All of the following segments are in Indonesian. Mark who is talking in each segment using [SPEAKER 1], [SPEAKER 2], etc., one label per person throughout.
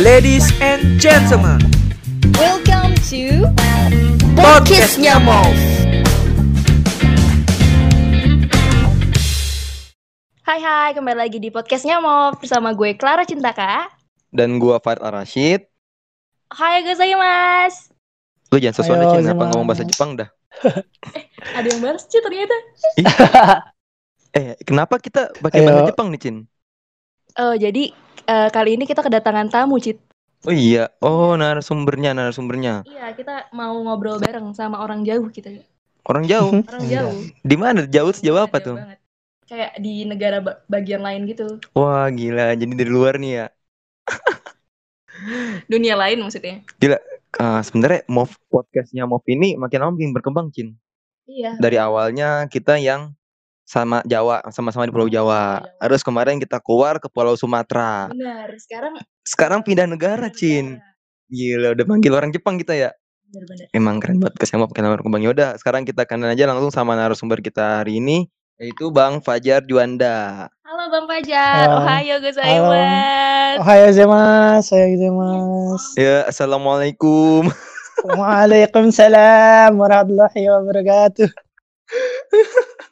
[SPEAKER 1] Ladies and gentlemen,
[SPEAKER 2] Welcome to
[SPEAKER 1] Podcast Nyamov.
[SPEAKER 2] Hai hai, kembali lagi di podcastnya mau bersama gue Clara Cintaka.
[SPEAKER 3] Dan gua Fard Rashid.
[SPEAKER 2] Hai guys, saya mas.
[SPEAKER 3] Lu jangan sesuatu
[SPEAKER 4] Ayo,
[SPEAKER 3] Cin, apa ngomong bahasa Jepang dah.
[SPEAKER 2] Ada yang balas sih ternyata.
[SPEAKER 3] Eh, kenapa kita pakai bahasa Jepang nih, Cin?
[SPEAKER 2] Oh jadi eh, kali ini kita kedatangan tamu Cit.
[SPEAKER 3] Oh iya, oh narasumbernya, narasumbernya.
[SPEAKER 2] Iya kita mau ngobrol bareng sama orang jauh kita.
[SPEAKER 3] Orang jauh.
[SPEAKER 2] Orang
[SPEAKER 4] Iya.
[SPEAKER 2] jauh.
[SPEAKER 3] Di mana? Jauh sejauh apa
[SPEAKER 2] Jauh
[SPEAKER 3] tuh?
[SPEAKER 2] banget. Kayak di negara ba- bagian lain gitu.
[SPEAKER 3] Wah, gila. Jadi dari luar nih ya.
[SPEAKER 2] Dunia lain maksudnya.
[SPEAKER 3] Ah, sebenarnya Mov podcastnya Mov ini makin lama makin berkembang, Cin.
[SPEAKER 2] Iya.
[SPEAKER 3] Dari awalnya kita yang sama Jawa, sama-sama di Pulau Jawa.
[SPEAKER 2] Jawa.
[SPEAKER 3] Terus kemarin kita keluar ke Pulau Sumatera.
[SPEAKER 2] Benar. Sekarang
[SPEAKER 3] Sekarang pindah negara, Cin. Gila, udah panggil orang Jepang kita ya.
[SPEAKER 2] Benar-benar.
[SPEAKER 3] Emang keren banget ke sama pakai nama berkembang Yaudah sekarang kita kenal aja langsung sama narasumber kita hari ini yaitu Bang Fajar Juanda.
[SPEAKER 2] Halo Bang Fajar.
[SPEAKER 4] Halo.
[SPEAKER 2] Ohayo gozaimasu.
[SPEAKER 4] Ohayo gozaimasu, ohayo gozaimasu.
[SPEAKER 3] Ya, assalamualaikum.
[SPEAKER 4] Waalaikumsalam warahmatullahi wabarakatuh.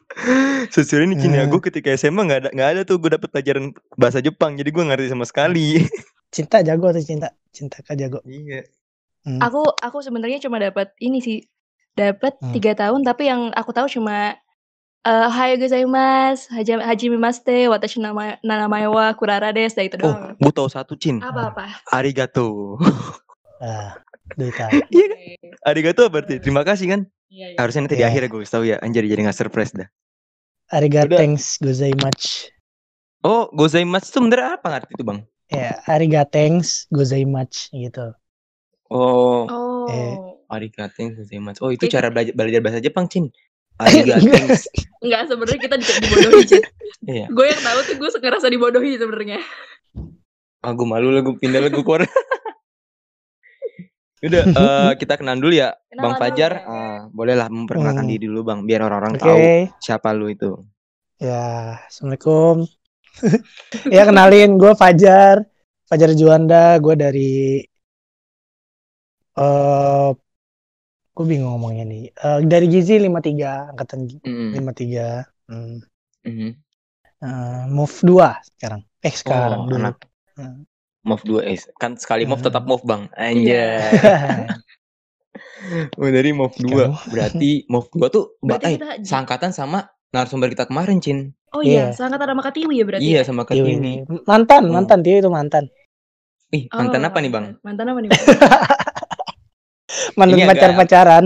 [SPEAKER 3] Sejujurnya nih Cin ya, gue ketika SMA nggak ada nggak ada tuh gue dapet pelajaran bahasa Jepang, jadi gue ngerti sama sekali.
[SPEAKER 4] Cinta jago atau cinta? Cinta kah jago?
[SPEAKER 3] iya.
[SPEAKER 4] Hmm.
[SPEAKER 2] Aku aku sebenarnya cuma dapat ini sih. Dapat
[SPEAKER 4] Hmm.
[SPEAKER 2] tiga tahun tapi yang aku tahu cuma eh Hayo gozaimasu, haji haji mimaste, watashi nama nanamae wa kurara desu, dah itu
[SPEAKER 3] Oh,
[SPEAKER 2] doang.
[SPEAKER 3] gue tahu satu Cin.
[SPEAKER 2] Apa-apa.
[SPEAKER 3] Arigato.
[SPEAKER 4] Ah.
[SPEAKER 3] Iya kan? Arigato berarti terima kasih kan?
[SPEAKER 2] Iya, iya.
[SPEAKER 3] Harusnya nanti di
[SPEAKER 4] Iya.
[SPEAKER 3] akhir ya gue tahu ya. Anjir jadi nggak surprise dah.
[SPEAKER 4] Arigato
[SPEAKER 3] Udah.
[SPEAKER 4] thanks gozaimasu.
[SPEAKER 3] Oh, gozaimasu itu sebenarnya apa ngerti itu bang?
[SPEAKER 4] Ya, arigato thanks gozaimasu gitu.
[SPEAKER 3] Oh,
[SPEAKER 2] Oh.
[SPEAKER 4] Eh.
[SPEAKER 3] arigato gozaimasu. Oh, itu
[SPEAKER 2] Itu-
[SPEAKER 3] cara belajar, belajar bahasa Jepang Cin. Arigato.
[SPEAKER 2] Enggak sebenarnya kita di- dibodohi, Cit.
[SPEAKER 3] Iya.
[SPEAKER 2] Gue yang tahu tuh gue ngerasa dibodohi sebenarnya.
[SPEAKER 3] Ah, gue malu lah, gue pindah lah, gue keluar. Udah, eh, kita kenalan dulu ya, Bang
[SPEAKER 2] Kenalan
[SPEAKER 3] Fajar.
[SPEAKER 2] ya.
[SPEAKER 3] Ah, bolehlah memperkenalkan
[SPEAKER 4] Hmm.
[SPEAKER 3] diri dulu, Bang, biar orang-orang
[SPEAKER 4] Oke.
[SPEAKER 3] tahu siapa lu itu.
[SPEAKER 4] Ya, assalamualaikum. ya kenalin, gue Fajar, Fajar Juanda, gue dari eh gue bingung ngomongnya nih. Eh, dari Gizi 53, angkatan Gi-
[SPEAKER 3] Mm.
[SPEAKER 4] 53. Hmm.
[SPEAKER 3] Mhm.
[SPEAKER 4] Eh, move 2 sekarang. Eh sekarang
[SPEAKER 3] Oh,
[SPEAKER 4] dulu.
[SPEAKER 3] anak.
[SPEAKER 4] Hmm.
[SPEAKER 3] Move 2 eh kan sekali move tetap move, Bang.
[SPEAKER 2] Iya.
[SPEAKER 3] Anjay. Oh, dari move 2.
[SPEAKER 4] Sekali.
[SPEAKER 3] Berarti move 2 tuh
[SPEAKER 2] Berarti
[SPEAKER 3] eh,
[SPEAKER 2] kita
[SPEAKER 3] seangkatan sama narasumber kita kemarin, Cin.
[SPEAKER 2] Oh iya,
[SPEAKER 4] Iya.
[SPEAKER 2] sangat ada sama Katiwi ya berarti.
[SPEAKER 3] Iya,
[SPEAKER 2] ya?
[SPEAKER 3] sama
[SPEAKER 4] Iya,
[SPEAKER 3] Katiwi.
[SPEAKER 4] mantan,
[SPEAKER 3] Oh.
[SPEAKER 4] mantan dia itu mantan.
[SPEAKER 3] Ih, mantan
[SPEAKER 2] Oh,
[SPEAKER 3] apa nih, Bang?
[SPEAKER 2] Mantan apa nih, Bang?
[SPEAKER 4] Mantan
[SPEAKER 3] Ini agak-
[SPEAKER 4] pacar-pacaran.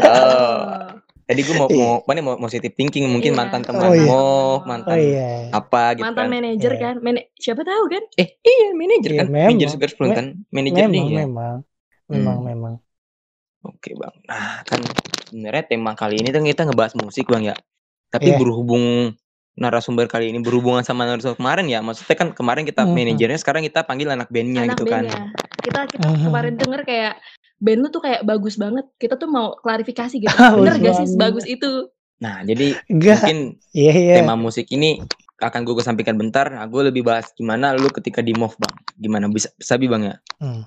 [SPEAKER 3] Oh. Tadi gue mau mau mana mau positive thinking mungkin
[SPEAKER 2] Iya.
[SPEAKER 3] mantan teman
[SPEAKER 4] Oh, iya. Oh
[SPEAKER 3] mantan
[SPEAKER 4] iya.
[SPEAKER 3] apa gitu
[SPEAKER 2] Mantan
[SPEAKER 3] kan.
[SPEAKER 2] manajer
[SPEAKER 4] Iya.
[SPEAKER 2] kan? Mana- siapa tahu kan?
[SPEAKER 3] Eh, iya manajer
[SPEAKER 4] Iya,
[SPEAKER 3] kan?
[SPEAKER 4] memang.
[SPEAKER 3] Manajer Super Spoon
[SPEAKER 4] Me-
[SPEAKER 3] kan? Manajer
[SPEAKER 4] Memang,
[SPEAKER 3] dia.
[SPEAKER 4] memang. Memang,
[SPEAKER 3] Hmm.
[SPEAKER 4] memang.
[SPEAKER 3] Oke, Bang. Nah, kan sebenarnya tema kali ini kan kita ngebahas musik, Bang ya. Tapi
[SPEAKER 4] Iya.
[SPEAKER 3] berhubung narasumber kali ini berhubungan sama narasumber kemarin ya. Maksudnya kan kemarin kita
[SPEAKER 4] Mhm.
[SPEAKER 3] manajernya, sekarang kita panggil anak bandnya
[SPEAKER 2] Anak
[SPEAKER 3] gitu kan.
[SPEAKER 2] bandnya. Kita kita
[SPEAKER 4] Mhm.
[SPEAKER 2] kemarin denger kayak band lu tuh kayak bagus banget. Kita tuh mau klarifikasi gitu.
[SPEAKER 4] Bagus
[SPEAKER 2] Bener gak sih
[SPEAKER 4] banget.
[SPEAKER 2] sebagus itu?
[SPEAKER 3] Nah, jadi
[SPEAKER 4] Enggak.
[SPEAKER 3] mungkin
[SPEAKER 4] Iya, iya.
[SPEAKER 3] tema musik ini akan gue kesampingkan bentar. Nah, gue lebih bahas gimana lu ketika di move, Bang. Gimana bisa sabi, Bang ya?
[SPEAKER 4] Hmm.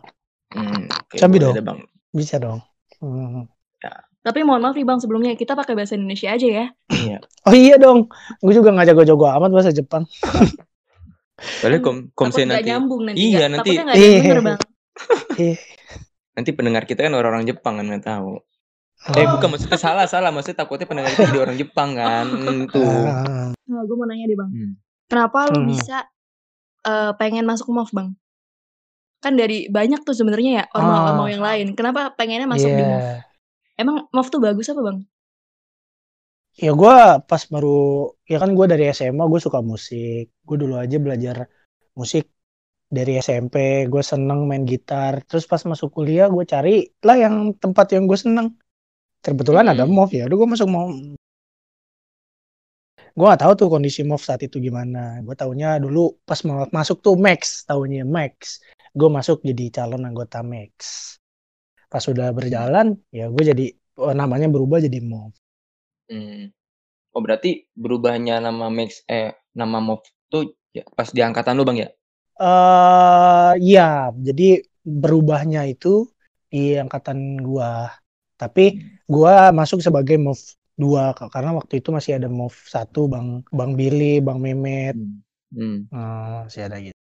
[SPEAKER 3] Hmm,
[SPEAKER 4] Sabi
[SPEAKER 3] boleh
[SPEAKER 4] dong.
[SPEAKER 3] Bang.
[SPEAKER 4] Bisa dong. Hmm.
[SPEAKER 2] Tapi mohon maaf nih bang sebelumnya kita pakai bahasa Indonesia aja ya.
[SPEAKER 3] Iya.
[SPEAKER 4] Oh iya dong. Gue juga gak jago-jago amat bahasa Jepang.
[SPEAKER 3] Soalnya kom
[SPEAKER 2] nggak
[SPEAKER 3] nanti
[SPEAKER 2] nyambung nanti.
[SPEAKER 3] Iya,
[SPEAKER 2] nggak-
[SPEAKER 3] nanti-
[SPEAKER 2] Takutnya nggak ada yang
[SPEAKER 4] Iya.
[SPEAKER 2] bang.
[SPEAKER 4] Eh,
[SPEAKER 3] nanti pendengar kita kan orang-orang Jepang kan nggak tahu. Eh
[SPEAKER 4] oh.
[SPEAKER 3] bukan maksudnya salah salah maksudnya takutnya pendengar kita jadi orang Jepang kan tuh.
[SPEAKER 4] Ah,
[SPEAKER 2] Nah, gue mau nanya deh bang.
[SPEAKER 3] Hmm.
[SPEAKER 2] Kenapa lu
[SPEAKER 4] Hmm.
[SPEAKER 2] bisa eh, pengen masuk MOV bang? Kan dari banyak tuh sebenarnya ya
[SPEAKER 4] Ah.
[SPEAKER 2] ormau-ormau yang lain. Kenapa pengennya masuk di MOV?
[SPEAKER 4] Iya.
[SPEAKER 2] Emang MOV tuh bagus apa bang?
[SPEAKER 4] Ya gue pas baru, ya kan gue dari SMA gue suka musik. Gue dulu aja belajar musik dari SMP. Gue seneng main gitar. Terus pas masuk kuliah gue cari lah yang tempat yang gue seneng. Kebetulan ada
[SPEAKER 3] Hmm.
[SPEAKER 4] MOV ya. Udah gue masuk MOV. Gue gak tahu tuh kondisi MOV saat itu gimana. Gue taunya dulu pas mau masuk tuh Max, tahunya Max. Gue masuk jadi calon anggota Max. Pas sudah berjalan, ya gue jadi oh, namanya berubah jadi MOV.
[SPEAKER 3] Hmm. Oh berarti berubahnya nama Max eh nama Mov tuh ya, pas di angkatan lu bang ya?
[SPEAKER 4] Eh ya, jadi berubahnya itu di angkatan gua. Tapi gua masuk sebagai move 2 karena waktu itu masih ada move 1 Bang Bang Billy, Bang Memet.
[SPEAKER 3] Hmm. Hmm.
[SPEAKER 4] Nah, masih ada gitu.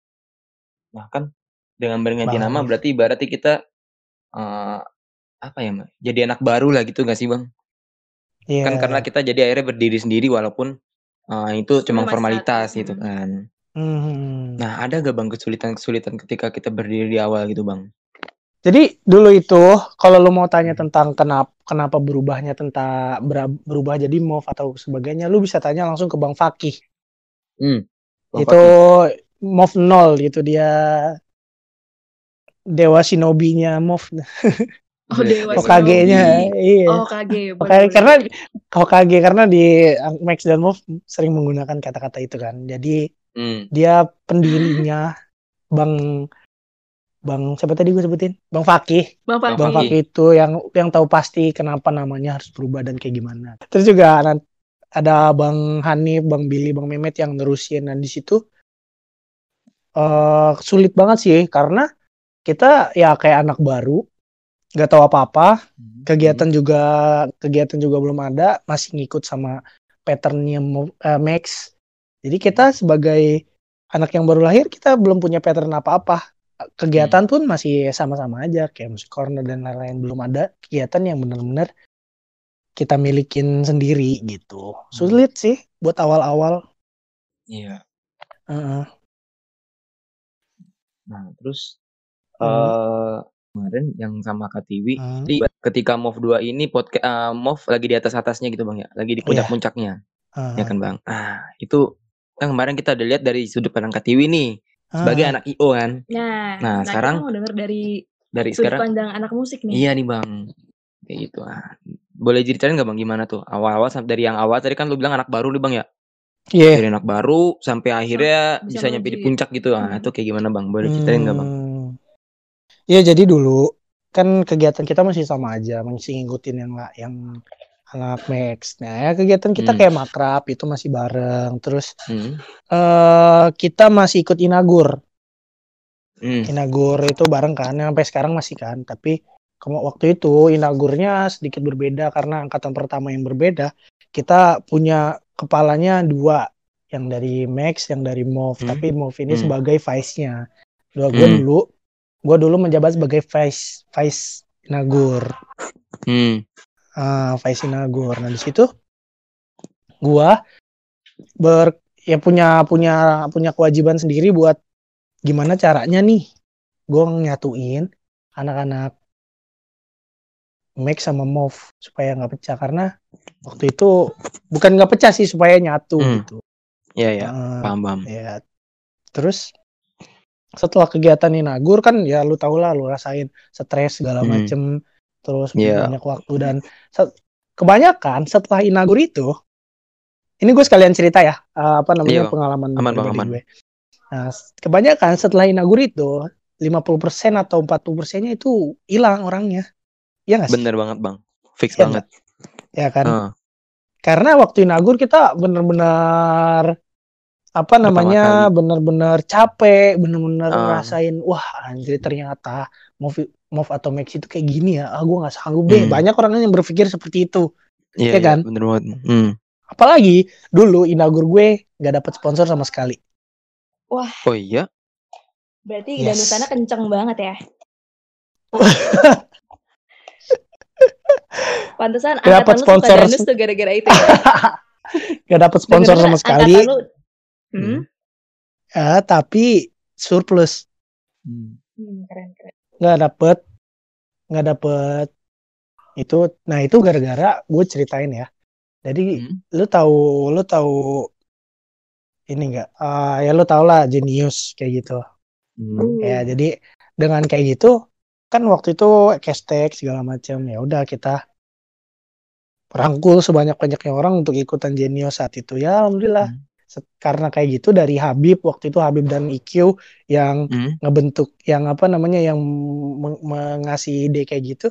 [SPEAKER 3] Nah kan dengan berganti
[SPEAKER 4] Bang
[SPEAKER 3] nama berarti berarti kita eh apa ya, Mbak? Jadi anak baru lah gitu gak sih, Bang?
[SPEAKER 4] Iya.
[SPEAKER 3] Kan karena kita jadi akhirnya berdiri sendiri walaupun eh, itu cuma formalitas
[SPEAKER 2] satu,
[SPEAKER 3] gitu
[SPEAKER 2] hmm.
[SPEAKER 3] kan.
[SPEAKER 4] Hmm.
[SPEAKER 3] Nah, ada gak Bang kesulitan-kesulitan ketika kita berdiri di awal gitu, Bang?
[SPEAKER 4] Jadi dulu itu kalau lu mau tanya tentang kenapa kenapa berubahnya tentang berubah jadi move atau sebagainya, lu bisa tanya langsung ke Bang Fakih.
[SPEAKER 3] Hmm. Bang
[SPEAKER 4] itu
[SPEAKER 3] Fakih.
[SPEAKER 4] move nol gitu dia dewa shinobi-nya move
[SPEAKER 2] Oh, Dewa
[SPEAKER 4] Hokage-nya iya
[SPEAKER 2] Oh.
[SPEAKER 4] Hokage karena Hokage karena di Max dan Move sering menggunakan kata-kata itu kan jadi
[SPEAKER 3] Hmm.
[SPEAKER 4] dia pendirinya Bang Bang siapa tadi gue sebutin Bang Fakih
[SPEAKER 2] Bang Fakih.
[SPEAKER 4] Bang
[SPEAKER 3] Fakih.
[SPEAKER 4] Itu yang yang tahu pasti kenapa namanya harus berubah dan kayak gimana terus juga ada Bang Hanif Bang Billy Bang Memet yang nerusin dan di situ eh sulit banget sih karena kita ya kayak anak baru nggak tahu apa-apa
[SPEAKER 3] Hmm.
[SPEAKER 4] kegiatan juga kegiatan juga belum ada masih ngikut sama patternnya eh, Max jadi kita sebagai anak yang baru lahir kita belum punya pattern apa-apa kegiatan pun masih sama-sama aja kayak musik corner dan lain-lain belum ada kegiatan yang benar-benar kita milikin sendiri gitu sulit sih buat awal-awal
[SPEAKER 3] Iya.
[SPEAKER 4] Heeh.
[SPEAKER 3] Nah, terus
[SPEAKER 4] Hmm.
[SPEAKER 3] eh kemarin yang sama Kak Tiwi,
[SPEAKER 4] Hmm.
[SPEAKER 3] ketika Move 2 ini podcast eh, Move lagi di atas-atasnya gitu Bang ya, lagi di
[SPEAKER 4] Iya.
[SPEAKER 3] puncak-puncaknya,
[SPEAKER 4] Heeh.
[SPEAKER 3] ya kan Bang? Ah, itu kan kemarin kita udah lihat dari sudut pandang Kak Tiwi nih, sebagai
[SPEAKER 4] Heeh.
[SPEAKER 3] anak IO kan.
[SPEAKER 2] Nah,
[SPEAKER 3] Nah,
[SPEAKER 2] kita
[SPEAKER 3] sekarang
[SPEAKER 2] mau denger dari
[SPEAKER 3] dari
[SPEAKER 2] sudut
[SPEAKER 3] sekarang
[SPEAKER 2] pandang anak musik nih.
[SPEAKER 3] iya nih Bang. Kayak gitu. Ah, boleh ceritain nggak Bang gimana tuh? Awal-awal dari yang awal tadi kan lu bilang anak baru nih Bang ya.
[SPEAKER 4] Iya.
[SPEAKER 3] Dari anak baru sampai akhirnya
[SPEAKER 2] bisa
[SPEAKER 3] bisa nyampe di puncak gitu. Ah,
[SPEAKER 2] Hmm.
[SPEAKER 3] itu kayak gimana Bang? Boleh ceritain nggak Bang?
[SPEAKER 4] Hmm. Ya jadi dulu kan kegiatan kita masih sama aja, masih ngikutin yang yang anak Max. Nah, ya kegiatan kita
[SPEAKER 3] Hmm.
[SPEAKER 4] kayak makrab itu masih bareng. Terus
[SPEAKER 3] Hmm.
[SPEAKER 4] eh kita masih ikut inagur.
[SPEAKER 3] Hmm.
[SPEAKER 4] Inagur itu bareng kan, sampai sekarang masih kan. Tapi kema- waktu itu inagurnya sedikit berbeda karena angkatan pertama yang berbeda. Kita punya kepalanya dua, yang dari Max, yang dari Move.
[SPEAKER 3] Hmm.
[SPEAKER 4] Tapi Move ini
[SPEAKER 3] Hmm.
[SPEAKER 4] sebagai vice-nya. Dua gue
[SPEAKER 3] Hmm.
[SPEAKER 4] dulu, gue dulu menjabat sebagai vice vice inagur.
[SPEAKER 3] Hmm.
[SPEAKER 4] Ah, vice inagur. Nah di situ gua ber ya punya punya punya kewajiban sendiri buat gimana caranya nih gue nyatuin anak-anak Max sama Move supaya nggak pecah karena waktu itu bukan nggak pecah sih supaya nyatu
[SPEAKER 3] Hmm.
[SPEAKER 4] gitu.
[SPEAKER 3] Iya ya,
[SPEAKER 4] Ah,
[SPEAKER 3] paham paham.
[SPEAKER 4] ya terus setelah kegiatan inagur kan ya lu tau lah lu rasain stres segala
[SPEAKER 3] Hmm.
[SPEAKER 4] Terus
[SPEAKER 3] Iya.
[SPEAKER 4] banyak waktu dan se- kebanyakan setelah inagur itu ini gue sekalian cerita ya eh, apa namanya
[SPEAKER 3] Iya.
[SPEAKER 4] pengalaman
[SPEAKER 3] Aman,
[SPEAKER 4] pribadi
[SPEAKER 3] aman.
[SPEAKER 4] gue nah kebanyakan setelah inagur itu 50% atau 40 persennya itu hilang orangnya ya nggak sih
[SPEAKER 3] Bener banget bang, fix
[SPEAKER 4] Iya
[SPEAKER 3] banget.
[SPEAKER 4] ya kan
[SPEAKER 3] Heeh.
[SPEAKER 4] karena waktu inagur kita bener-bener apa namanya bener-bener capek bener-bener
[SPEAKER 3] Ah.
[SPEAKER 4] ngerasain wah anjir ternyata move atau max itu kayak gini ya ah gue nggak sanggup deh
[SPEAKER 3] Hmm.
[SPEAKER 4] banyak orang yang berpikir seperti itu
[SPEAKER 3] Iya
[SPEAKER 4] Iya kan?
[SPEAKER 3] iya, bener banget. Hmm.
[SPEAKER 4] apalagi dulu inagur gue nggak dapat sponsor sama sekali
[SPEAKER 3] Oh iya,
[SPEAKER 2] Berarti
[SPEAKER 4] Yes.
[SPEAKER 2] danusana kenceng banget ya. Pantesan
[SPEAKER 4] Dapat sponsor.
[SPEAKER 2] danus tuh gara-gara itu ya.
[SPEAKER 4] nggak dapat sponsor sama sekali
[SPEAKER 2] lu- Hmm?
[SPEAKER 4] ya, tapi surplus
[SPEAKER 3] Hmm.
[SPEAKER 2] Hmm, keren keren.
[SPEAKER 4] Nggak dapet nggak dapet itu nah itu gara-gara gue ceritain ya jadi
[SPEAKER 3] Hmm.
[SPEAKER 4] lu tahu lu tahu ini enggak ya lu tau lah jenius kayak gitu
[SPEAKER 3] Hmm.
[SPEAKER 4] ya jadi dengan kayak gitu kan waktu itu hashtag segala macam ya udah kita rangkul sebanyak-banyaknya orang untuk ikutan jenius saat itu ya alhamdulillah
[SPEAKER 3] Hmm.
[SPEAKER 4] Karena kayak gitu dari Habib waktu itu Habib dan IQ yang
[SPEAKER 3] Hmm.
[SPEAKER 4] ngebentuk yang apa namanya yang meng- mengasih ide kayak gitu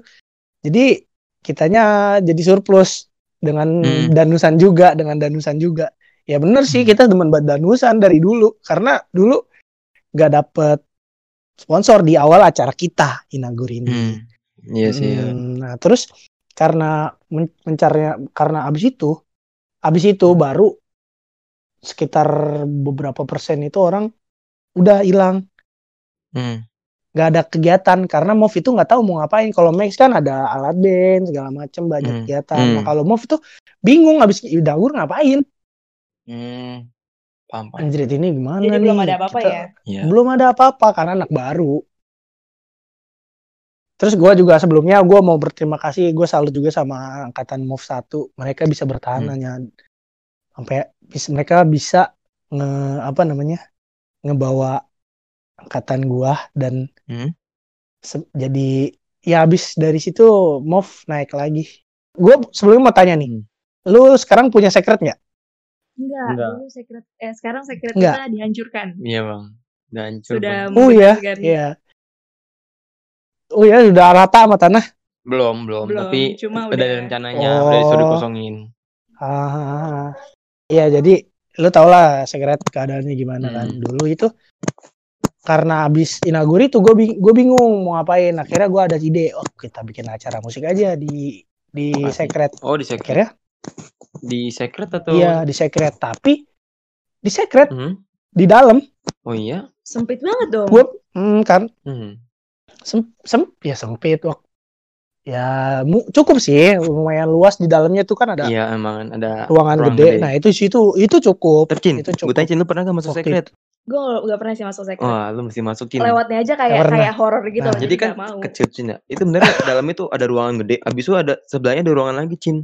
[SPEAKER 4] jadi kitanya jadi surplus dengan
[SPEAKER 3] Hmm.
[SPEAKER 4] danusan juga dengan danusan juga ya bener sih
[SPEAKER 3] Hmm.
[SPEAKER 4] kita demen banget danusan dari dulu karena dulu nggak dapet sponsor di awal acara kita inagur ini.
[SPEAKER 3] Hmm. Iya sih. ya.
[SPEAKER 4] Hmm, Nah, terus karena men- mencarnya karena abis itu, abis itu baru sekitar beberapa persen itu orang udah hilang,
[SPEAKER 3] Hmm.
[SPEAKER 4] nggak ada kegiatan karena Mov itu nggak tahu mau ngapain. Kalau Max kan ada alat band segala macem banyak
[SPEAKER 3] Hmm,
[SPEAKER 4] kegiatan. Nah,
[SPEAKER 3] hmm.
[SPEAKER 4] kalau Mov itu bingung abis Idagur ngapain?
[SPEAKER 3] Hmm. Paham, paham.
[SPEAKER 4] Anjrit ini gimana
[SPEAKER 2] Jadi
[SPEAKER 4] nih?
[SPEAKER 2] belum ada apa-apa
[SPEAKER 4] Kita-
[SPEAKER 2] ya?
[SPEAKER 3] Iya.
[SPEAKER 4] Belum ada apa-apa karena anak baru. Terus gue juga sebelumnya gue mau berterima kasih gue salut juga sama angkatan Move 1 mereka bisa bertahan
[SPEAKER 3] Hmm.
[SPEAKER 4] hanya sampai bis- mereka bisa nge apa namanya ngebawa angkatan gua dan
[SPEAKER 3] Hmm.
[SPEAKER 4] se- jadi ya habis dari situ Move naik lagi. Gue sebelumnya mau tanya nih,
[SPEAKER 3] Hmm.
[SPEAKER 4] lu sekarang punya secret nggak?
[SPEAKER 2] Enggak,
[SPEAKER 3] Enggak.
[SPEAKER 2] dulu secret eh sekarang secret
[SPEAKER 4] Enggak.
[SPEAKER 2] kita dihancurkan.
[SPEAKER 3] Iya bang. Udah hancur.
[SPEAKER 2] Sudah
[SPEAKER 3] Bang.
[SPEAKER 4] Oh iya,
[SPEAKER 2] membebaskan.
[SPEAKER 4] iya. Oh ya sudah rata sama tanah.
[SPEAKER 3] Belum, belum,
[SPEAKER 2] Belum,
[SPEAKER 3] Tapi
[SPEAKER 2] cuma
[SPEAKER 3] udah
[SPEAKER 2] udah-
[SPEAKER 3] ada rencananya. Udah disuruh
[SPEAKER 4] Oh.
[SPEAKER 3] dikosongin.
[SPEAKER 4] Ah, iya jadi lu tau lah secret keadaannya gimana kan.
[SPEAKER 3] Hmm.
[SPEAKER 4] Dulu itu karena abis inaguri tuh gue gue bingung mau ngapain. Akhirnya gue ada ide, oh kita bikin acara musik aja di di
[SPEAKER 3] Apa
[SPEAKER 4] secret.
[SPEAKER 3] Oh di secret.
[SPEAKER 4] Akhirnya
[SPEAKER 3] Di secret atau?
[SPEAKER 4] iya di secret tapi di secret
[SPEAKER 3] Hmm?
[SPEAKER 4] di dalam
[SPEAKER 3] Oh iya.
[SPEAKER 2] Sempit banget dong.
[SPEAKER 4] gue hmm, kan
[SPEAKER 3] Hmm.
[SPEAKER 4] sem, sem ya sempit waktu ya cukup sih lumayan luas di dalamnya tuh kan ada
[SPEAKER 3] Iya emang ada.
[SPEAKER 4] ruangan
[SPEAKER 3] ruang
[SPEAKER 4] gede.
[SPEAKER 3] gede.
[SPEAKER 4] Nah itu situ itu cukup.
[SPEAKER 3] Tercin,
[SPEAKER 4] itu
[SPEAKER 3] gue
[SPEAKER 4] cukup.
[SPEAKER 3] tanya Cin, lu pernah gak masuk secret?
[SPEAKER 2] Gue gak pernah sih masuk secret.
[SPEAKER 3] Wah, lu mesti masukin.
[SPEAKER 2] Lewatnya aja kayak
[SPEAKER 4] pernah.
[SPEAKER 2] kayak horor gitu.
[SPEAKER 4] Nah,
[SPEAKER 3] Jadi kan
[SPEAKER 2] mau.
[SPEAKER 3] kecil Cin ya. Itu bener dalamnya tuh ada ruangan gede. Abis itu ada sebelahnya ada ruangan lagi Cin.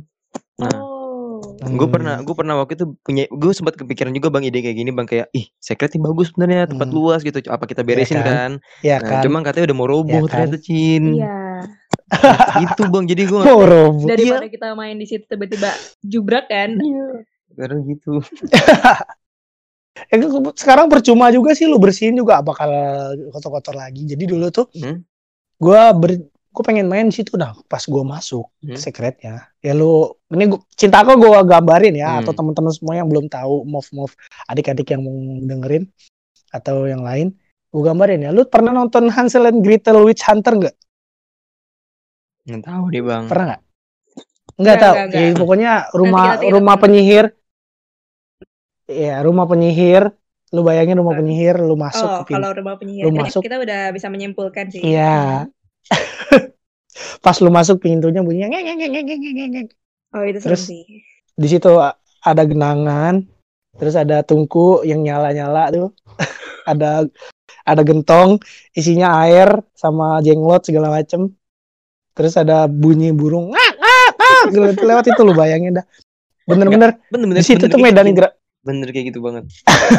[SPEAKER 3] Nah,
[SPEAKER 2] Oh.
[SPEAKER 3] gue
[SPEAKER 4] Hmm.
[SPEAKER 3] pernah gue pernah waktu itu punya gue sempat kepikiran juga bang ide kayak gini bang kayak ih secret ini bagus sebenarnya tempat
[SPEAKER 4] Hmm.
[SPEAKER 3] luas gitu apa kita beresin
[SPEAKER 4] kan?
[SPEAKER 3] kan,
[SPEAKER 4] Ya
[SPEAKER 3] Nah,
[SPEAKER 4] kan.
[SPEAKER 3] cuma katanya udah mau roboh
[SPEAKER 4] Ya kan?
[SPEAKER 3] ternyata Cin
[SPEAKER 2] Iya.
[SPEAKER 3] gitu bang jadi gue
[SPEAKER 4] Oh.
[SPEAKER 2] Daripada kita main di situ tiba-tiba jubrak kan.
[SPEAKER 3] karena gitu
[SPEAKER 4] Eh, sekarang percuma juga sih lu bersihin juga bakal kotor-kotor lagi. Jadi dulu tuh
[SPEAKER 3] Hmm.
[SPEAKER 4] gua ber gue pengen main di situ nah pas gua masuk
[SPEAKER 3] Hmm.
[SPEAKER 4] secretnya ya lu ini gua, cinta aku gua gambarin ya
[SPEAKER 3] Hmm.
[SPEAKER 4] atau teman-teman semua yang belum tahu move move adik-adik yang mau dengerin atau yang lain gua gambarin ya lu pernah nonton Hansel and Gretel Witch Hunter nggak
[SPEAKER 3] nggak tahu deh bang
[SPEAKER 4] pernah nggak nggak tahu
[SPEAKER 2] nggak, nggak.
[SPEAKER 4] Ya, pokoknya rumah
[SPEAKER 2] nanti
[SPEAKER 4] rumah
[SPEAKER 2] tonton.
[SPEAKER 4] penyihir ya rumah penyihir lu bayangin rumah penyihir lu masuk
[SPEAKER 2] Oh,
[SPEAKER 4] ke pintu
[SPEAKER 2] kalau rumah penyihir
[SPEAKER 4] lu masuk.
[SPEAKER 2] kita udah bisa menyimpulkan sih.
[SPEAKER 4] Iya. Pas lu masuk pintunya bunyinya ngeng ngeng ngeng ngeng ngeng.
[SPEAKER 2] Oh, itu seru
[SPEAKER 4] Terus-
[SPEAKER 2] sih.
[SPEAKER 4] Di situ ada genangan, terus ada tungku yang nyala-nyala tuh. ada ada gentong isinya air sama jenglot segala macem. Terus ada bunyi burung ngak ngak ngak lewat, lewat itu lu bayangin dah. Bener-bener
[SPEAKER 3] bener-bener
[SPEAKER 4] di situ
[SPEAKER 3] bener
[SPEAKER 4] tuh medan
[SPEAKER 3] gitu,
[SPEAKER 4] gerak.
[SPEAKER 3] bener kayak gitu banget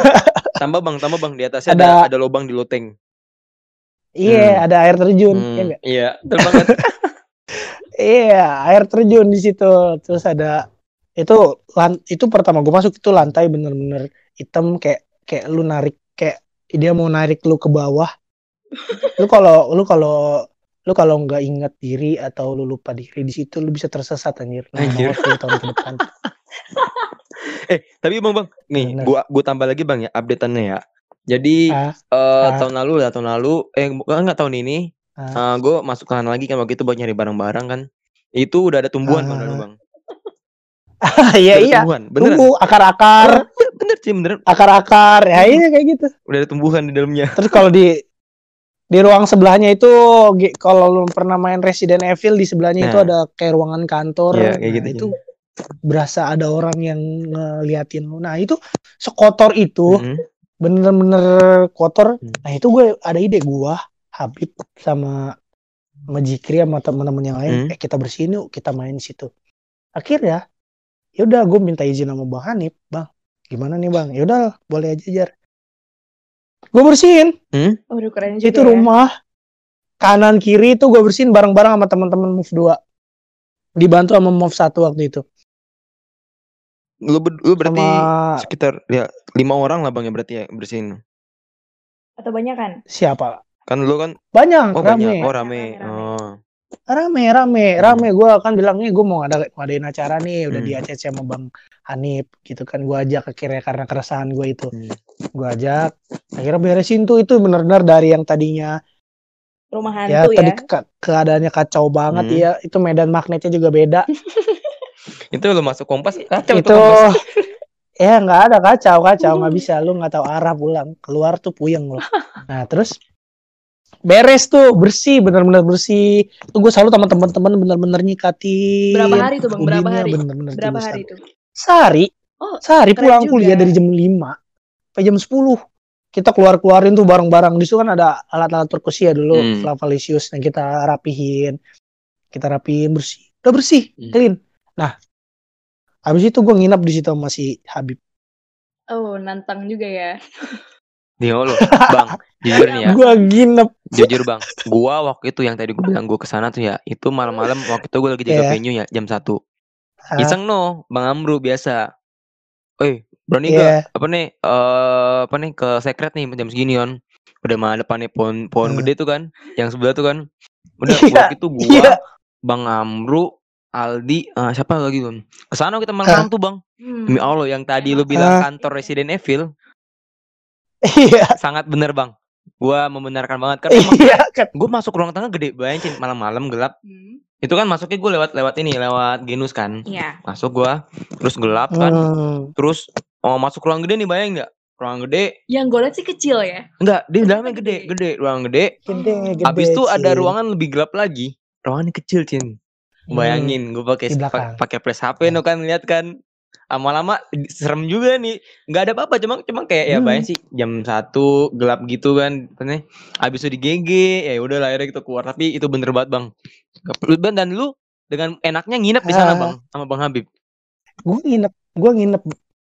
[SPEAKER 3] tambah bang tambah bang di atasnya ada
[SPEAKER 4] Ada-
[SPEAKER 3] ada, lubang di loteng
[SPEAKER 4] Iya,
[SPEAKER 3] Hmm.
[SPEAKER 4] ada air terjun.
[SPEAKER 3] Hmm,
[SPEAKER 4] Iya
[SPEAKER 3] iya banget
[SPEAKER 4] Iya, air terjun di situ. Terus ada itu lan, itu pertama gue masuk itu lantai bener-bener hitam kayak kayak lu narik kayak dia mau narik lu ke bawah. Lu kalau lu kalau lu kalau nggak ingat diri atau lu lupa diri di situ lu bisa tersesat anjir. Nah,
[SPEAKER 3] Anjir.
[SPEAKER 4] 10 tahun ke depan.
[SPEAKER 3] eh tapi bang bang nih
[SPEAKER 4] Bener.
[SPEAKER 3] gua gua tambah lagi bang ya updateannya ya jadi
[SPEAKER 4] Ah,
[SPEAKER 3] eh
[SPEAKER 4] ah.
[SPEAKER 3] tahun lalu lah tahun lalu eh bukan nggak tahun ini
[SPEAKER 4] Ah.
[SPEAKER 3] eh gue masuk ke sana lagi kan waktu itu buat nyari barang-barang kan itu udah ada tumbuhan bang
[SPEAKER 4] Ah.
[SPEAKER 3] dulu bang
[SPEAKER 4] Iya
[SPEAKER 3] Udah ada
[SPEAKER 4] iya.
[SPEAKER 3] tumbuhan beneran
[SPEAKER 4] Tunggu akar-akar,
[SPEAKER 3] bener, bener sih beneran
[SPEAKER 4] akar-akar. Ya iya kayak gitu.
[SPEAKER 3] udah ada tumbuhan di dalamnya
[SPEAKER 4] Terus kalau di di ruang sebelahnya itu kalau lu pernah main Resident Evil di sebelahnya itu
[SPEAKER 3] Nah.
[SPEAKER 4] ada kayak ruangan kantor.
[SPEAKER 3] Iya, kayak
[SPEAKER 4] Nah,
[SPEAKER 3] gitu,
[SPEAKER 4] itu berasa ada orang yang ngeliatin lu. Nah, itu sekotor itu,
[SPEAKER 3] Mm-mm.
[SPEAKER 4] bener-bener kotor.
[SPEAKER 3] Hmm.
[SPEAKER 4] Nah, itu gue ada ide gua, Habib sama sama Jikri sama teman-teman yang lain,
[SPEAKER 3] Hmm.
[SPEAKER 4] eh kita bersihin yuk, kita main di situ. Akhirnya ya udah gue minta izin sama Bang Hanif, Bang. Gimana nih, Bang? Ya udah, boleh aja, Jar. Gue bersihin.
[SPEAKER 2] Waduh, keren juga.
[SPEAKER 4] itu
[SPEAKER 2] ya.
[SPEAKER 4] rumah. Kanan kiri itu gue bersihin bareng-bareng sama teman-teman move 2 dibantu sama move 1 waktu itu.
[SPEAKER 3] Lu, ber- lu berarti
[SPEAKER 4] sama
[SPEAKER 3] sekitar ya lima orang lah bang ya berarti ya bersihin.
[SPEAKER 2] Atau banyak kan?
[SPEAKER 4] siapa?
[SPEAKER 3] Kan lu kan
[SPEAKER 4] banyak
[SPEAKER 3] oh
[SPEAKER 4] rame.
[SPEAKER 3] Banyak oh rame
[SPEAKER 2] Rame, rame.
[SPEAKER 3] Oh
[SPEAKER 4] rame rame
[SPEAKER 3] Hmm.
[SPEAKER 4] rame gue kan bilang nih gue mau ada ngadain acara nih udah
[SPEAKER 3] Hmm.
[SPEAKER 4] di ACC sama bang Hanif gitu kan gue ajak akhirnya karena keresahan gue itu
[SPEAKER 3] Hmm.
[SPEAKER 4] gue ajak akhirnya beresin tuh itu benar-benar dari yang tadinya
[SPEAKER 2] Rumah
[SPEAKER 4] ya
[SPEAKER 2] hantu ya.
[SPEAKER 4] tadi ke- keadaannya kacau banget
[SPEAKER 3] Hmm.
[SPEAKER 4] ya itu medan magnetnya juga beda
[SPEAKER 3] Itu lu masuk kompas kacau
[SPEAKER 4] itu
[SPEAKER 3] kompas.
[SPEAKER 4] ya nggak ada kacau kacau nggak bisa lu nggak tahu arah pulang keluar tuh puyeng lu nah terus beres tuh bersih bener-bener bersih tuh gue selalu sama teman-teman bener-bener nyikatin
[SPEAKER 2] Berapa hari tuh, Bang? Berapa hari?
[SPEAKER 4] bener-bener
[SPEAKER 2] Berapa
[SPEAKER 4] tulus.
[SPEAKER 2] hari itu?
[SPEAKER 4] sehari
[SPEAKER 2] Oh,
[SPEAKER 4] sehari pulang
[SPEAKER 2] juga.
[SPEAKER 4] kuliah dari jam 5 sampai jam 10 kita keluar-keluarin tuh barang-barang di situ kan ada alat-alat perkusi ya dulu
[SPEAKER 3] Hmm.
[SPEAKER 4] Flavalicious yang kita rapihin kita rapihin bersih udah bersih
[SPEAKER 3] Hmm.
[SPEAKER 4] clean nah habis itu gue nginap di situ sama si Habib
[SPEAKER 2] Oh, nantang juga ya.
[SPEAKER 3] Nih lo, Bang. Jujur nih ya.
[SPEAKER 4] gue nginep
[SPEAKER 3] Jujur Bang. Gua waktu itu yang tadi gua bilang gua ke sana tuh ya. Itu malam-malam waktu itu gua lagi jaga
[SPEAKER 4] Iya.
[SPEAKER 3] venue ya jam 1.
[SPEAKER 4] Ah,
[SPEAKER 3] Iseng no, Bang Amru biasa. Eh, berani
[SPEAKER 4] Iya.
[SPEAKER 3] gak? Apa nih? Eh, apa nih ke secret nih jam segini on. Udah mah depannya pohon pohon
[SPEAKER 4] Hmm.
[SPEAKER 3] gede tuh kan, yang sebelah tuh kan. Udah
[SPEAKER 4] Iya,
[SPEAKER 3] waktu itu gua,
[SPEAKER 4] iya.
[SPEAKER 3] Bang Amru, Aldi, eh, siapa lagi tuh? Ke sana kita malam-malam tuh Bang.
[SPEAKER 2] Hmm.
[SPEAKER 3] Demi Allah yang tadi lu bilang kantor Resident Evil
[SPEAKER 4] iya.
[SPEAKER 3] Sangat bener Bang. Gua membenarkan banget. Karena emang
[SPEAKER 4] iya kan.
[SPEAKER 3] gue masuk ruang tengah gede banget malam-malam gelap.
[SPEAKER 2] Hmm.
[SPEAKER 3] itu kan masuknya gue lewat lewat ini lewat genus kan.
[SPEAKER 2] Iya.
[SPEAKER 3] masuk gua terus gelap kan.
[SPEAKER 4] Hmm.
[SPEAKER 3] terus oh masuk ruang gede nih bayang nggak? Ruang gede.
[SPEAKER 2] Yang gue liat sih kecil ya.
[SPEAKER 3] enggak di dalamnya gede
[SPEAKER 2] gede.
[SPEAKER 3] gede. Ruang gede.
[SPEAKER 4] Gede gede
[SPEAKER 3] habis itu ada ruangan lebih gelap lagi. Ruangannya kecil cin.
[SPEAKER 4] Hmm.
[SPEAKER 3] bayangin gue pakai pakai flash HP no kan lihat kan lama-lama serem juga nih nggak ada apa-apa cuma cuma kayak ya
[SPEAKER 4] Hmm.
[SPEAKER 3] bayang sih jam satu gelap gitu kan apa nih habis itu di GG ya udah lah akhirnya kita keluar tapi itu bener banget bang Gak dan lu dengan enaknya nginep di sana
[SPEAKER 4] Ah.
[SPEAKER 3] bang sama bang Habib
[SPEAKER 4] gue nginep gue nginep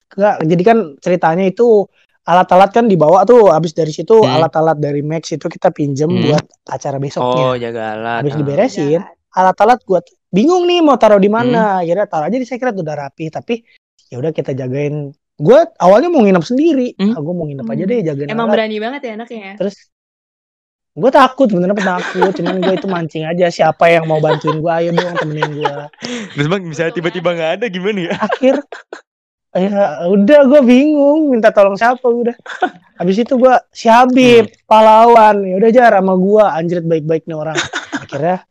[SPEAKER 4] Enggak, jadi kan ceritanya itu alat-alat kan dibawa tuh habis dari situ
[SPEAKER 3] Hmm.
[SPEAKER 4] alat-alat dari Max itu kita pinjem
[SPEAKER 3] Hmm.
[SPEAKER 4] buat acara
[SPEAKER 3] oh
[SPEAKER 4] besoknya
[SPEAKER 3] jaga alat
[SPEAKER 4] habis
[SPEAKER 3] ah.
[SPEAKER 4] diberesin alat-alat buat bingung nih mau taruh di
[SPEAKER 3] Hmm.
[SPEAKER 4] mana akhirnya taruh aja di secret udah rapi tapi ya udah kita jagain. Gue awalnya mau nginep sendiri.
[SPEAKER 3] Hmm.
[SPEAKER 4] ah, gue mau nginep aja
[SPEAKER 2] Hmm.
[SPEAKER 4] deh jagain
[SPEAKER 2] Emang berani banget ya anaknya ya.
[SPEAKER 4] terus gue takut beneran takut cuman gue itu mancing aja siapa yang mau bantuin gue ayo dong temenin gue
[SPEAKER 3] terus bang bisa tiba-tiba nggak ada gimana ya?
[SPEAKER 4] Akhir ya udah gue bingung minta tolong siapa udah. Habis itu gue si Habib pahlawan. Ya udah jar sama gue anjrit baik-baik nih orang. Akhirnya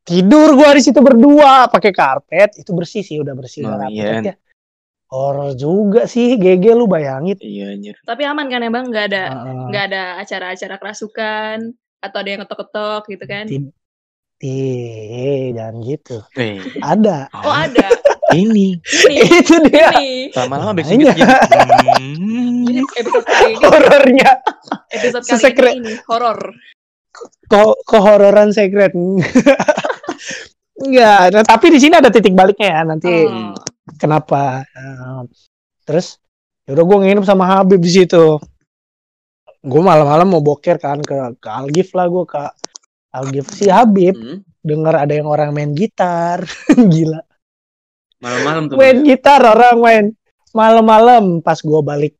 [SPEAKER 4] tidur gue di situ berdua pakai karpet itu bersih sih udah bersih
[SPEAKER 3] Oh,
[SPEAKER 4] rapi
[SPEAKER 3] iya.
[SPEAKER 4] Tapi ya, horor juga sih GG lu bayangin
[SPEAKER 3] iya anjir
[SPEAKER 2] Tapi aman kan ya bang? Nggak ada nggak ada acara-acara kerasukan atau ada yang ketok-ketok gitu kan?
[SPEAKER 4] Ih, jangan gitu.
[SPEAKER 3] eh
[SPEAKER 4] Ada.
[SPEAKER 2] Oh ada.
[SPEAKER 3] ini
[SPEAKER 2] Ini.
[SPEAKER 4] itu dia
[SPEAKER 3] lama-lama back gitu Hmm.
[SPEAKER 2] Jadi episode kali ini
[SPEAKER 4] horornya.
[SPEAKER 2] episode kali
[SPEAKER 4] Sesekre-
[SPEAKER 2] ini, ini horor.
[SPEAKER 4] Ko kehororan secret. Enggak, nah, tapi di sini ada titik baliknya ya nanti
[SPEAKER 2] Oh.
[SPEAKER 4] Kenapa. Nah, terus yaudah gue nginep sama Habib di situ. Gue malam-malam mau boker kan ke ke Algif lah gue ke Algif si Habib
[SPEAKER 3] Hmm.
[SPEAKER 4] dengar ada yang orang main gitar. Gila.
[SPEAKER 3] Malam-malam tuh
[SPEAKER 4] main gitar orang main. Malam-malam pas gue balik.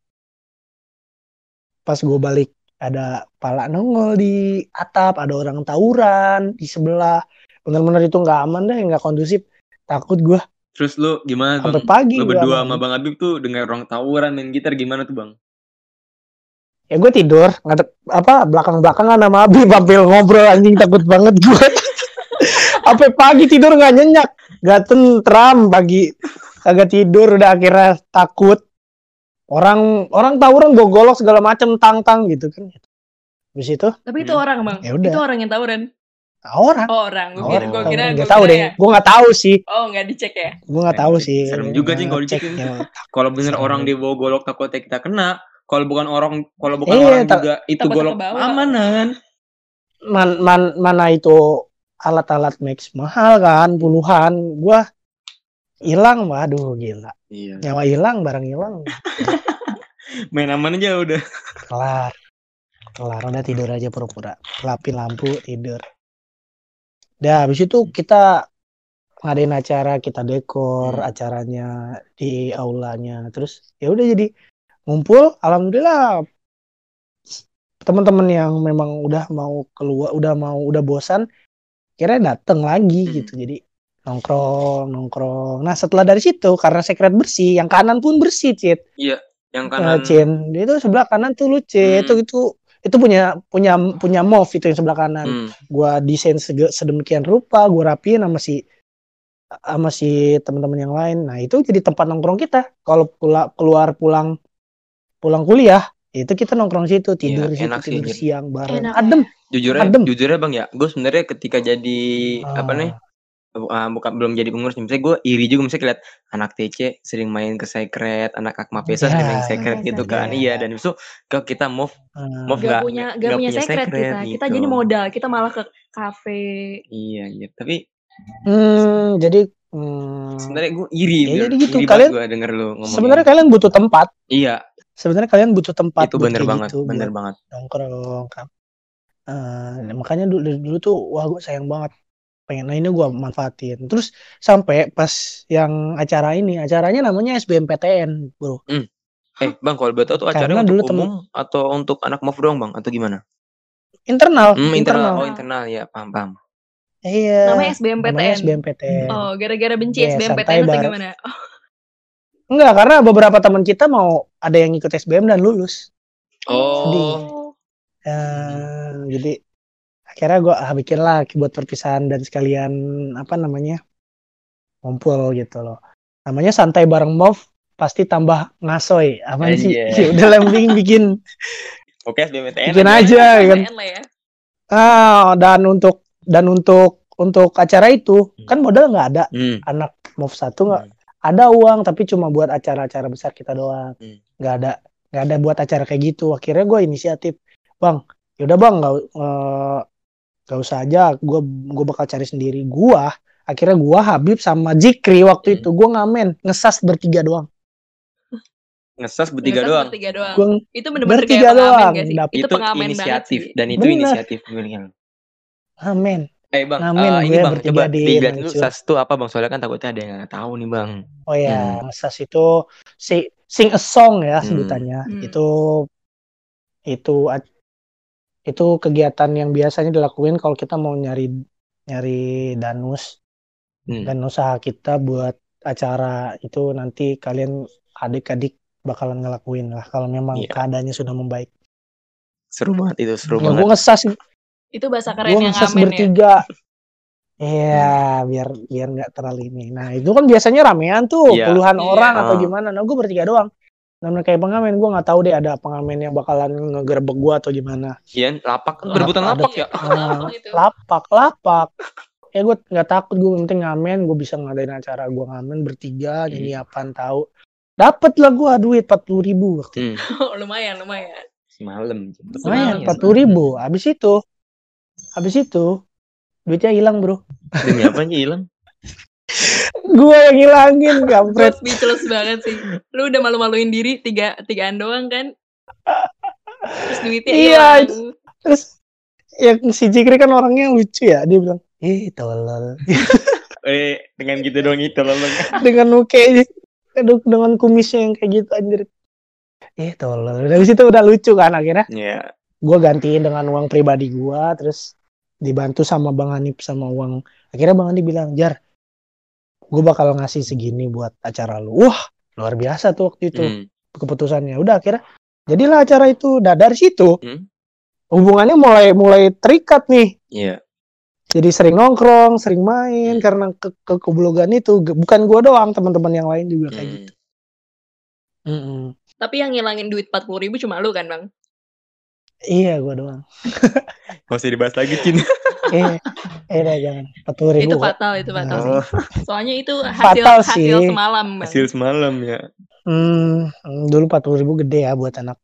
[SPEAKER 4] Pas gue balik ada pala nongol di atap ada orang tawuran di sebelah. Bener-bener itu nggak aman deh nggak kondusif. Takut gue
[SPEAKER 3] terus lu gimana
[SPEAKER 4] sampai
[SPEAKER 3] bang
[SPEAKER 4] pagi
[SPEAKER 3] lu berdua sama bang Habib tuh dengar orang tawuran main gitar gimana tuh bang
[SPEAKER 4] ya gue tidur ngadep apa belakang belakangan sama Abi sambil ngobrol anjing takut banget gue sampai pagi tidur nggak nyenyak nggak tentram pagi kagak tidur udah akhirnya takut orang orang tawuran gue golok segala macem tang tang gitu kan habis itu
[SPEAKER 2] Tapi itu
[SPEAKER 3] Hmm.
[SPEAKER 2] orang bang.
[SPEAKER 4] Ya.
[SPEAKER 2] Itu orang yang tawuran.
[SPEAKER 4] Orang.
[SPEAKER 2] Oh orang. Gue kira, gue kira,
[SPEAKER 4] nggak
[SPEAKER 2] gua
[SPEAKER 4] tahu deh.
[SPEAKER 2] ya.
[SPEAKER 4] gue nggak tahu sih.
[SPEAKER 2] Oh nggak dicek ya?
[SPEAKER 4] gue nggak
[SPEAKER 3] Eh,
[SPEAKER 4] tahu sih.
[SPEAKER 3] serem juga, Cing, kalau
[SPEAKER 4] ya.
[SPEAKER 3] kalau bener orang dibawa golok takutnya kita kena kalau bukan orang kalau bukan
[SPEAKER 4] Iya,
[SPEAKER 3] orang juga itu golok amanan.
[SPEAKER 4] Man, man, mana itu alat-alat max mahal kan puluhan. Gua hilang waduh gila.
[SPEAKER 3] Iya.
[SPEAKER 4] Nyawa hilang barang hilang.
[SPEAKER 3] Main aman aja udah.
[SPEAKER 4] Kelar. Kelar udah tidur aja pura-pura. Lapin lampu tidur dah habis itu kita ngadain acara kita dekor
[SPEAKER 3] Hmm.
[SPEAKER 4] acaranya di aulanya terus ya udah jadi ngumpul alhamdulillah teman-teman yang memang udah mau keluar udah mau udah bosan akhirnya dateng lagi
[SPEAKER 3] Hmm.
[SPEAKER 4] gitu jadi nongkrong nongkrong nah setelah dari situ karena secret bersih yang kanan pun bersih Cit
[SPEAKER 3] Yang
[SPEAKER 4] Eh,
[SPEAKER 3] kanan.
[SPEAKER 4] Cin dia itu sebelah kanan tuh lucu
[SPEAKER 3] Hmm.
[SPEAKER 4] itu itu itu punya punya punya move itu yang sebelah kanan
[SPEAKER 3] Hmm.
[SPEAKER 4] gua desain sege- sedemikian rupa gua rapiin sama si sama si teman-teman yang lain nah itu jadi tempat nongkrong kita kalau pula keluar pulang pulang kuliah itu kita nongkrong situ tidur
[SPEAKER 3] Iya,
[SPEAKER 4] situ
[SPEAKER 3] enak sih,
[SPEAKER 4] tidur
[SPEAKER 3] Jin.
[SPEAKER 4] siang bareng
[SPEAKER 2] Enak
[SPEAKER 4] adem
[SPEAKER 3] Jujur aja,
[SPEAKER 4] Adem.
[SPEAKER 3] jujur aja bang ya, gue sebenarnya ketika jadi apa
[SPEAKER 4] Ah.
[SPEAKER 3] nih, uh, bukan belum jadi pengurus, nih, misalnya gue iri juga misalnya lihat anak TC sering main ke secret, anak Akma Pesa sering main
[SPEAKER 4] Ya,
[SPEAKER 3] secret
[SPEAKER 2] ya,
[SPEAKER 3] gitu
[SPEAKER 2] ya.
[SPEAKER 3] kan, iya dan itu kalau kita move,
[SPEAKER 4] Ah.
[SPEAKER 3] move
[SPEAKER 2] Gak
[SPEAKER 3] nggak
[SPEAKER 2] punya gak punya secret,
[SPEAKER 3] secret
[SPEAKER 2] kita. Kita
[SPEAKER 3] gitu.
[SPEAKER 2] jadi modal, kita malah ke kafe.
[SPEAKER 3] iya iya, tapi
[SPEAKER 4] Hmm, jadi hmm,
[SPEAKER 3] sebenarnya gue iri,
[SPEAKER 4] Ya, jadi gitu,
[SPEAKER 3] iri
[SPEAKER 4] kalian-
[SPEAKER 3] gue denger lu ngomong.
[SPEAKER 4] sebenarnya kalian butuh tempat
[SPEAKER 3] iya,
[SPEAKER 4] sebenarnya kalian butuh tempat
[SPEAKER 3] itu bener banget,
[SPEAKER 4] gitu,
[SPEAKER 3] bener banget.
[SPEAKER 4] nongkrong kan Eh, makanya dulu dari dulu tuh wah gue sayang banget pengen. Nah ini gue manfaatin. Terus sampai pas yang acara ini acaranya namanya SBMPTN bro.
[SPEAKER 3] Eh bang, kalau betul tuh
[SPEAKER 4] Karena
[SPEAKER 3] acaranya
[SPEAKER 4] dulu
[SPEAKER 3] untuk umum atau untuk anak move doang bang, atau gimana?
[SPEAKER 4] internal.
[SPEAKER 3] Hmm, internal,
[SPEAKER 4] internal.
[SPEAKER 3] Oh internal. Ya, paham paham.
[SPEAKER 4] iya.
[SPEAKER 2] Namanya SBMPTN.
[SPEAKER 4] namanya SBMPTN
[SPEAKER 2] Oh, gara-gara benci
[SPEAKER 4] Iya,
[SPEAKER 2] SBMPTN atau
[SPEAKER 4] bar-
[SPEAKER 2] gimana? Oh,
[SPEAKER 4] enggak karena beberapa teman kita mau ada yang ikut SBM dan lulus.
[SPEAKER 3] Oh,
[SPEAKER 4] Eh, jadi akhirnya gue ah, bikin lah buat perpisahan dan sekalian apa namanya ngumpul gitu loh namanya santai bareng mov pasti tambah ngasoy apa sih. Ya udah lah mending bikin
[SPEAKER 3] oke SBMTN.
[SPEAKER 4] bikin
[SPEAKER 3] aja.
[SPEAKER 4] aja ya kan
[SPEAKER 2] ya.
[SPEAKER 4] ah dan untuk dan untuk untuk acara itu
[SPEAKER 3] Hmm.
[SPEAKER 4] kan modal nggak ada
[SPEAKER 3] Hmm.
[SPEAKER 4] anak mov satu nggak
[SPEAKER 3] hmm.
[SPEAKER 4] ada uang tapi cuma buat acara-acara besar kita doang
[SPEAKER 3] Hmm.
[SPEAKER 4] nggak ada nggak ada buat acara kayak gitu akhirnya gue inisiatif bang yaudah bang nggak eh, nggak usah aja gue gue bakal cari sendiri gue akhirnya gue Habib sama Jikri waktu
[SPEAKER 3] Hmm.
[SPEAKER 4] itu gue ngamen ngesas bertiga doang
[SPEAKER 3] Ngesas bertiga
[SPEAKER 2] Ngesas
[SPEAKER 3] doang.
[SPEAKER 2] Bertiga doang.
[SPEAKER 4] gue
[SPEAKER 2] Itu bener-bener kayak
[SPEAKER 4] Bertiga
[SPEAKER 2] pengamen
[SPEAKER 4] doang,
[SPEAKER 2] gak sih? Itu
[SPEAKER 3] Itu
[SPEAKER 2] pengamen
[SPEAKER 3] inisiatif dan itu
[SPEAKER 4] Bener.
[SPEAKER 3] inisiatif William.
[SPEAKER 4] ngamen
[SPEAKER 3] Eh bang,
[SPEAKER 4] Ngamen
[SPEAKER 3] eh, ini
[SPEAKER 4] gue
[SPEAKER 3] bang,
[SPEAKER 4] bertiga
[SPEAKER 3] coba
[SPEAKER 4] di
[SPEAKER 3] dilihat dulu sas itu apa bang? Soalnya kan takutnya ada yang nggak tahu nih bang.
[SPEAKER 4] oh ya
[SPEAKER 3] Hmm.
[SPEAKER 4] ngesas itu si sing a song ya
[SPEAKER 3] Hmm.
[SPEAKER 4] sebutannya
[SPEAKER 2] Hmm.
[SPEAKER 4] itu itu itu kegiatan yang biasanya dilakuin kalau kita mau nyari nyari danus
[SPEAKER 3] Hmm.
[SPEAKER 4] dan usaha kita buat acara itu nanti kalian adik-adik bakalan ngelakuin lah kalau memang
[SPEAKER 3] Iya.
[SPEAKER 4] keadaannya sudah membaik.
[SPEAKER 3] Seru banget itu, seru
[SPEAKER 4] Ya,
[SPEAKER 3] banget.
[SPEAKER 4] gue ngesas,
[SPEAKER 2] Itu bahasa keren yang
[SPEAKER 4] ngesas
[SPEAKER 2] ngamen ya.
[SPEAKER 4] bertiga. Iya, biar biar nggak terlalu ini. Nah itu kan biasanya ramean tuh,
[SPEAKER 3] Iya.
[SPEAKER 4] puluhan
[SPEAKER 2] Iya.
[SPEAKER 4] orang atau gimana. Nah gue bertiga doang. Namanya kayak pengamen, gue nggak tahu deh ada pengamen yang bakalan ngegerebek gue atau gimana.
[SPEAKER 3] Iya, lapak,
[SPEAKER 4] Lap-
[SPEAKER 3] berebutan
[SPEAKER 4] ada-
[SPEAKER 3] lapak ya.
[SPEAKER 4] Ah,
[SPEAKER 2] Lapak itu.
[SPEAKER 4] lapak, lapak. Ya gue nggak takut, gue penting ngamen, gue bisa ngadain acara gue ngamen bertiga,
[SPEAKER 3] Hmm.
[SPEAKER 4] nyanyi apaan tahu. Dapet lah gue duit 40 ribu waktu itu.
[SPEAKER 3] Hmm.
[SPEAKER 2] Oh, lumayan, lumayan.
[SPEAKER 3] Semalam.
[SPEAKER 4] Lumayan,
[SPEAKER 2] Semalam.
[SPEAKER 4] 40 ribu. Habis itu, habis itu, duitnya hilang bro.
[SPEAKER 3] Demi apa hilang?
[SPEAKER 4] Gue yang ngilangin,
[SPEAKER 2] Gue
[SPEAKER 4] kampret.
[SPEAKER 2] speechless banget sih. Lu udah malu-maluin diri tiga tigaan doang kan? Terus duitnya
[SPEAKER 4] Iya. Terus, yang si Jikri kan orangnya lucu ya. Dia bilang, eh tolol.
[SPEAKER 3] Eh, dengan gitu doang itu loh.
[SPEAKER 4] Dengan muka aduh, dengan kumisnya yang kayak gitu anjir. Eh tolol. Dari situ udah lucu kan akhirnya.
[SPEAKER 3] Iya.
[SPEAKER 4] gue gantiin dengan uang pribadi gue terus dibantu sama bang Hanif sama uang akhirnya bang Hanif bilang jar gue bakal ngasih segini buat acara lu wah luar biasa tuh waktu itu
[SPEAKER 3] Hmm.
[SPEAKER 4] keputusannya udah akhirnya jadilah acara itu nah dari situ
[SPEAKER 3] Hmm.
[SPEAKER 4] hubungannya mulai mulai terikat nih
[SPEAKER 3] Iya.
[SPEAKER 4] jadi sering nongkrong sering main
[SPEAKER 3] Hmm.
[SPEAKER 4] karena ke ke keblogan itu bukan gue doang teman-teman yang lain juga kayak
[SPEAKER 3] Hmm.
[SPEAKER 4] gitu Mm-mm.
[SPEAKER 2] Tapi yang ngilangin duit 40 ribu cuma lu kan, Bang?
[SPEAKER 4] iya gue doang
[SPEAKER 3] usah dibahas lagi, Cin.
[SPEAKER 4] eh eh dah, jangan empat puluh ribu
[SPEAKER 2] Itu fatal, itu fatal sih.
[SPEAKER 3] Oh,
[SPEAKER 2] Soalnya itu hasil
[SPEAKER 4] Fatal
[SPEAKER 2] hasil
[SPEAKER 4] sih.
[SPEAKER 2] semalam, Bang.
[SPEAKER 3] hasil semalam ya.
[SPEAKER 4] Hmm, dulu 40 ribu gede ya buat anak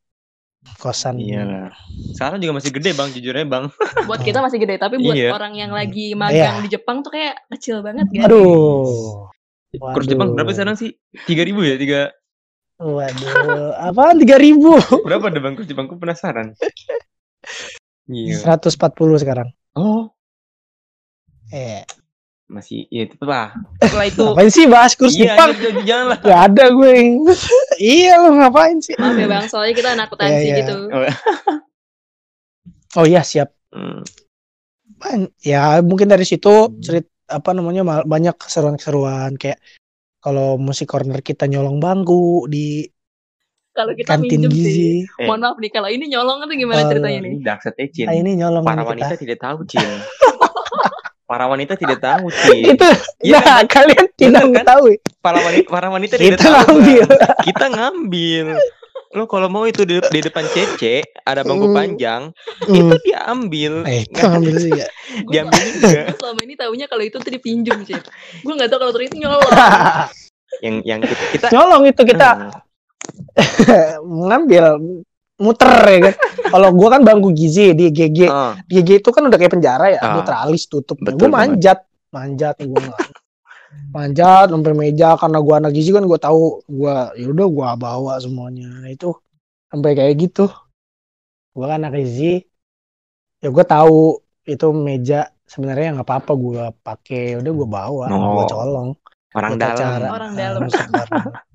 [SPEAKER 4] kosan.
[SPEAKER 3] Iyalah. Sekarang juga masih gede, Bang, jujur aja, Bang.
[SPEAKER 2] Buat kita masih gede, tapi buat
[SPEAKER 3] Iya.
[SPEAKER 2] orang yang lagi magang
[SPEAKER 4] Iya.
[SPEAKER 2] di Jepang tuh kayak kecil banget kan?
[SPEAKER 4] Aduh.
[SPEAKER 3] Kurs Jepang berapa sekarang sih? 3000 ya? Tiga
[SPEAKER 4] Waduh, apaan 3 ribu?
[SPEAKER 3] berapa ada Bang kurs Jepang? Aku penasaran. Iya.
[SPEAKER 4] 140 sekarang.
[SPEAKER 3] Oh,
[SPEAKER 4] Eh,
[SPEAKER 3] masih ya itu lah.
[SPEAKER 2] Setelah itu,
[SPEAKER 4] ngapain sih bahas kurs
[SPEAKER 3] Iya,
[SPEAKER 4] Jepang?
[SPEAKER 3] jangan, jangan lah.
[SPEAKER 4] Gak ada gue. iya lo ngapain sih?
[SPEAKER 2] maaf ya Bang, soalnya kita anak akuntansi
[SPEAKER 4] Iya, iya.
[SPEAKER 2] gitu.
[SPEAKER 4] Oh iya siap.
[SPEAKER 3] Hmm.
[SPEAKER 4] Ban- ya mungkin dari situ cerit apa namanya ma- banyak keseruan-keseruan kayak kalau musik corner kita nyolong bangku di
[SPEAKER 2] Kalau kita
[SPEAKER 4] kantin
[SPEAKER 2] minjem sih.
[SPEAKER 4] gizi.
[SPEAKER 3] Eh.
[SPEAKER 2] Mohon maaf nih, kalau ini nyolong itu gimana
[SPEAKER 4] Oh,
[SPEAKER 2] ceritanya nih?
[SPEAKER 3] Ini dark side Cin.
[SPEAKER 4] Ah, ini nyolong
[SPEAKER 3] Para wanita
[SPEAKER 4] kita.
[SPEAKER 3] tidak tahu, Cin. Para wanita tidak tahu, Cin.
[SPEAKER 4] Itu
[SPEAKER 3] Iya
[SPEAKER 4] nah kalian tidak
[SPEAKER 3] Bener kan? Para wanita, para wanita tidak
[SPEAKER 4] Kita
[SPEAKER 3] tahu. Bang.
[SPEAKER 4] ambil.
[SPEAKER 3] Kita ngambil. Lo kalau mau itu di, di depan Cece ada bangku
[SPEAKER 4] Hmm.
[SPEAKER 3] panjang,
[SPEAKER 4] Hmm.
[SPEAKER 3] itu dia ambil.
[SPEAKER 4] Eh, itu ambil sih ya.
[SPEAKER 3] Diambil
[SPEAKER 2] selama-
[SPEAKER 3] juga.
[SPEAKER 2] selama ini taunya kalau itu tuh dipinjem sih. Gue nggak tahu kalau ternyata nyolong.
[SPEAKER 3] Yang yang kita, kita
[SPEAKER 4] Nyolong itu kita
[SPEAKER 3] Hmm.
[SPEAKER 4] ngambil muter ya kan. Kalau gua kan bangku gizi di GG.
[SPEAKER 3] Oh,
[SPEAKER 4] GG itu kan udah kayak penjara ya,
[SPEAKER 3] Ah.
[SPEAKER 4] dia teralis tutup.
[SPEAKER 3] Betul
[SPEAKER 4] gue manjat, manjat gue manjat sampai meja karena gua anak gizi kan gue tahu gua ya udah gua bawa semuanya Nah, itu sampai kayak gitu. Gua kan anak gizi, ya gue tahu itu meja sebenarnya nggak apa-apa gua pakai, udah gua bawa, gua
[SPEAKER 3] Oh.
[SPEAKER 4] colong.
[SPEAKER 3] orang dalam.
[SPEAKER 4] acara.
[SPEAKER 2] Orang
[SPEAKER 4] Ah,
[SPEAKER 2] dalam.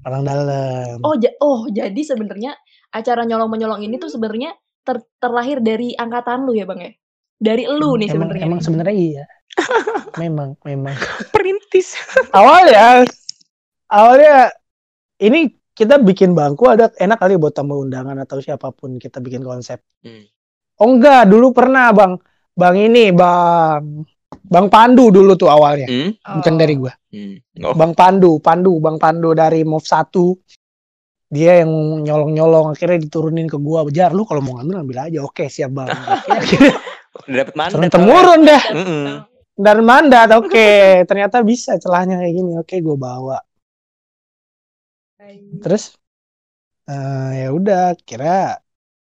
[SPEAKER 4] orang dalam.
[SPEAKER 2] Oh, ja- oh jadi sebenarnya acara nyolong menyolong ini tuh sebenarnya ter- terlahir dari angkatan lu ya bang ya? Dari lu nih sebenarnya.
[SPEAKER 4] emang sebenarnya iya. memang memang.
[SPEAKER 3] Perintis.
[SPEAKER 4] awalnya awalnya ini kita bikin bangku ada enak kali buat tamu undangan atau siapa pun kita bikin konsep.
[SPEAKER 3] Hmm.
[SPEAKER 4] Oh enggak, dulu pernah bang, bang ini bang, bang Pandu dulu tuh awalnya,
[SPEAKER 3] Hmm?
[SPEAKER 4] bukan
[SPEAKER 2] Oh.
[SPEAKER 4] dari gua.
[SPEAKER 3] Hmm. Oh,
[SPEAKER 4] Bang Pandu, Pandu, bang Pandu dari Move 1 dia yang nyolong-nyolong akhirnya diturunin ke gua. Jar lu kalau mau ngambil ambil aja. Oke siap bang
[SPEAKER 3] udah dapat mandat.
[SPEAKER 4] turun temurun dah. Dan mandat oke. Ternyata bisa celahnya kayak gini. Oke gua bawa. Terus eh, ya udah kira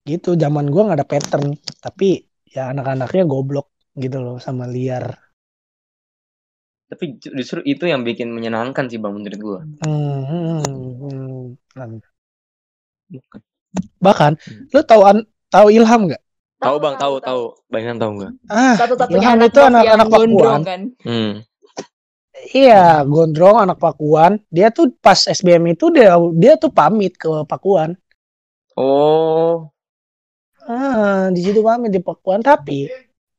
[SPEAKER 4] gitu. Zaman gua nggak ada pattern. Tapi ya anak-anaknya goblok gitu loh sama liar
[SPEAKER 3] Tapi ju- justru itu yang bikin menyenangkan sih bang menurut gua.
[SPEAKER 4] Hmm, hmm, hmm. Bahkan
[SPEAKER 3] Hmm.
[SPEAKER 4] lu tahu an tahu Ilham nggak
[SPEAKER 3] Tahu bang, tahu tahu. Bang Ilham tahu nggak?
[SPEAKER 4] ah
[SPEAKER 2] Satu-satunya
[SPEAKER 4] Ilham
[SPEAKER 2] anak
[SPEAKER 4] itu anak- anak Pakuan.
[SPEAKER 2] gondrong kan.
[SPEAKER 3] Hmm.
[SPEAKER 4] iya gondrong anak Pakuan dia tuh pas SBM itu dia dia tuh pamit ke Pakuan
[SPEAKER 3] Oh.
[SPEAKER 4] ah di situ pamit di Pakuan tapi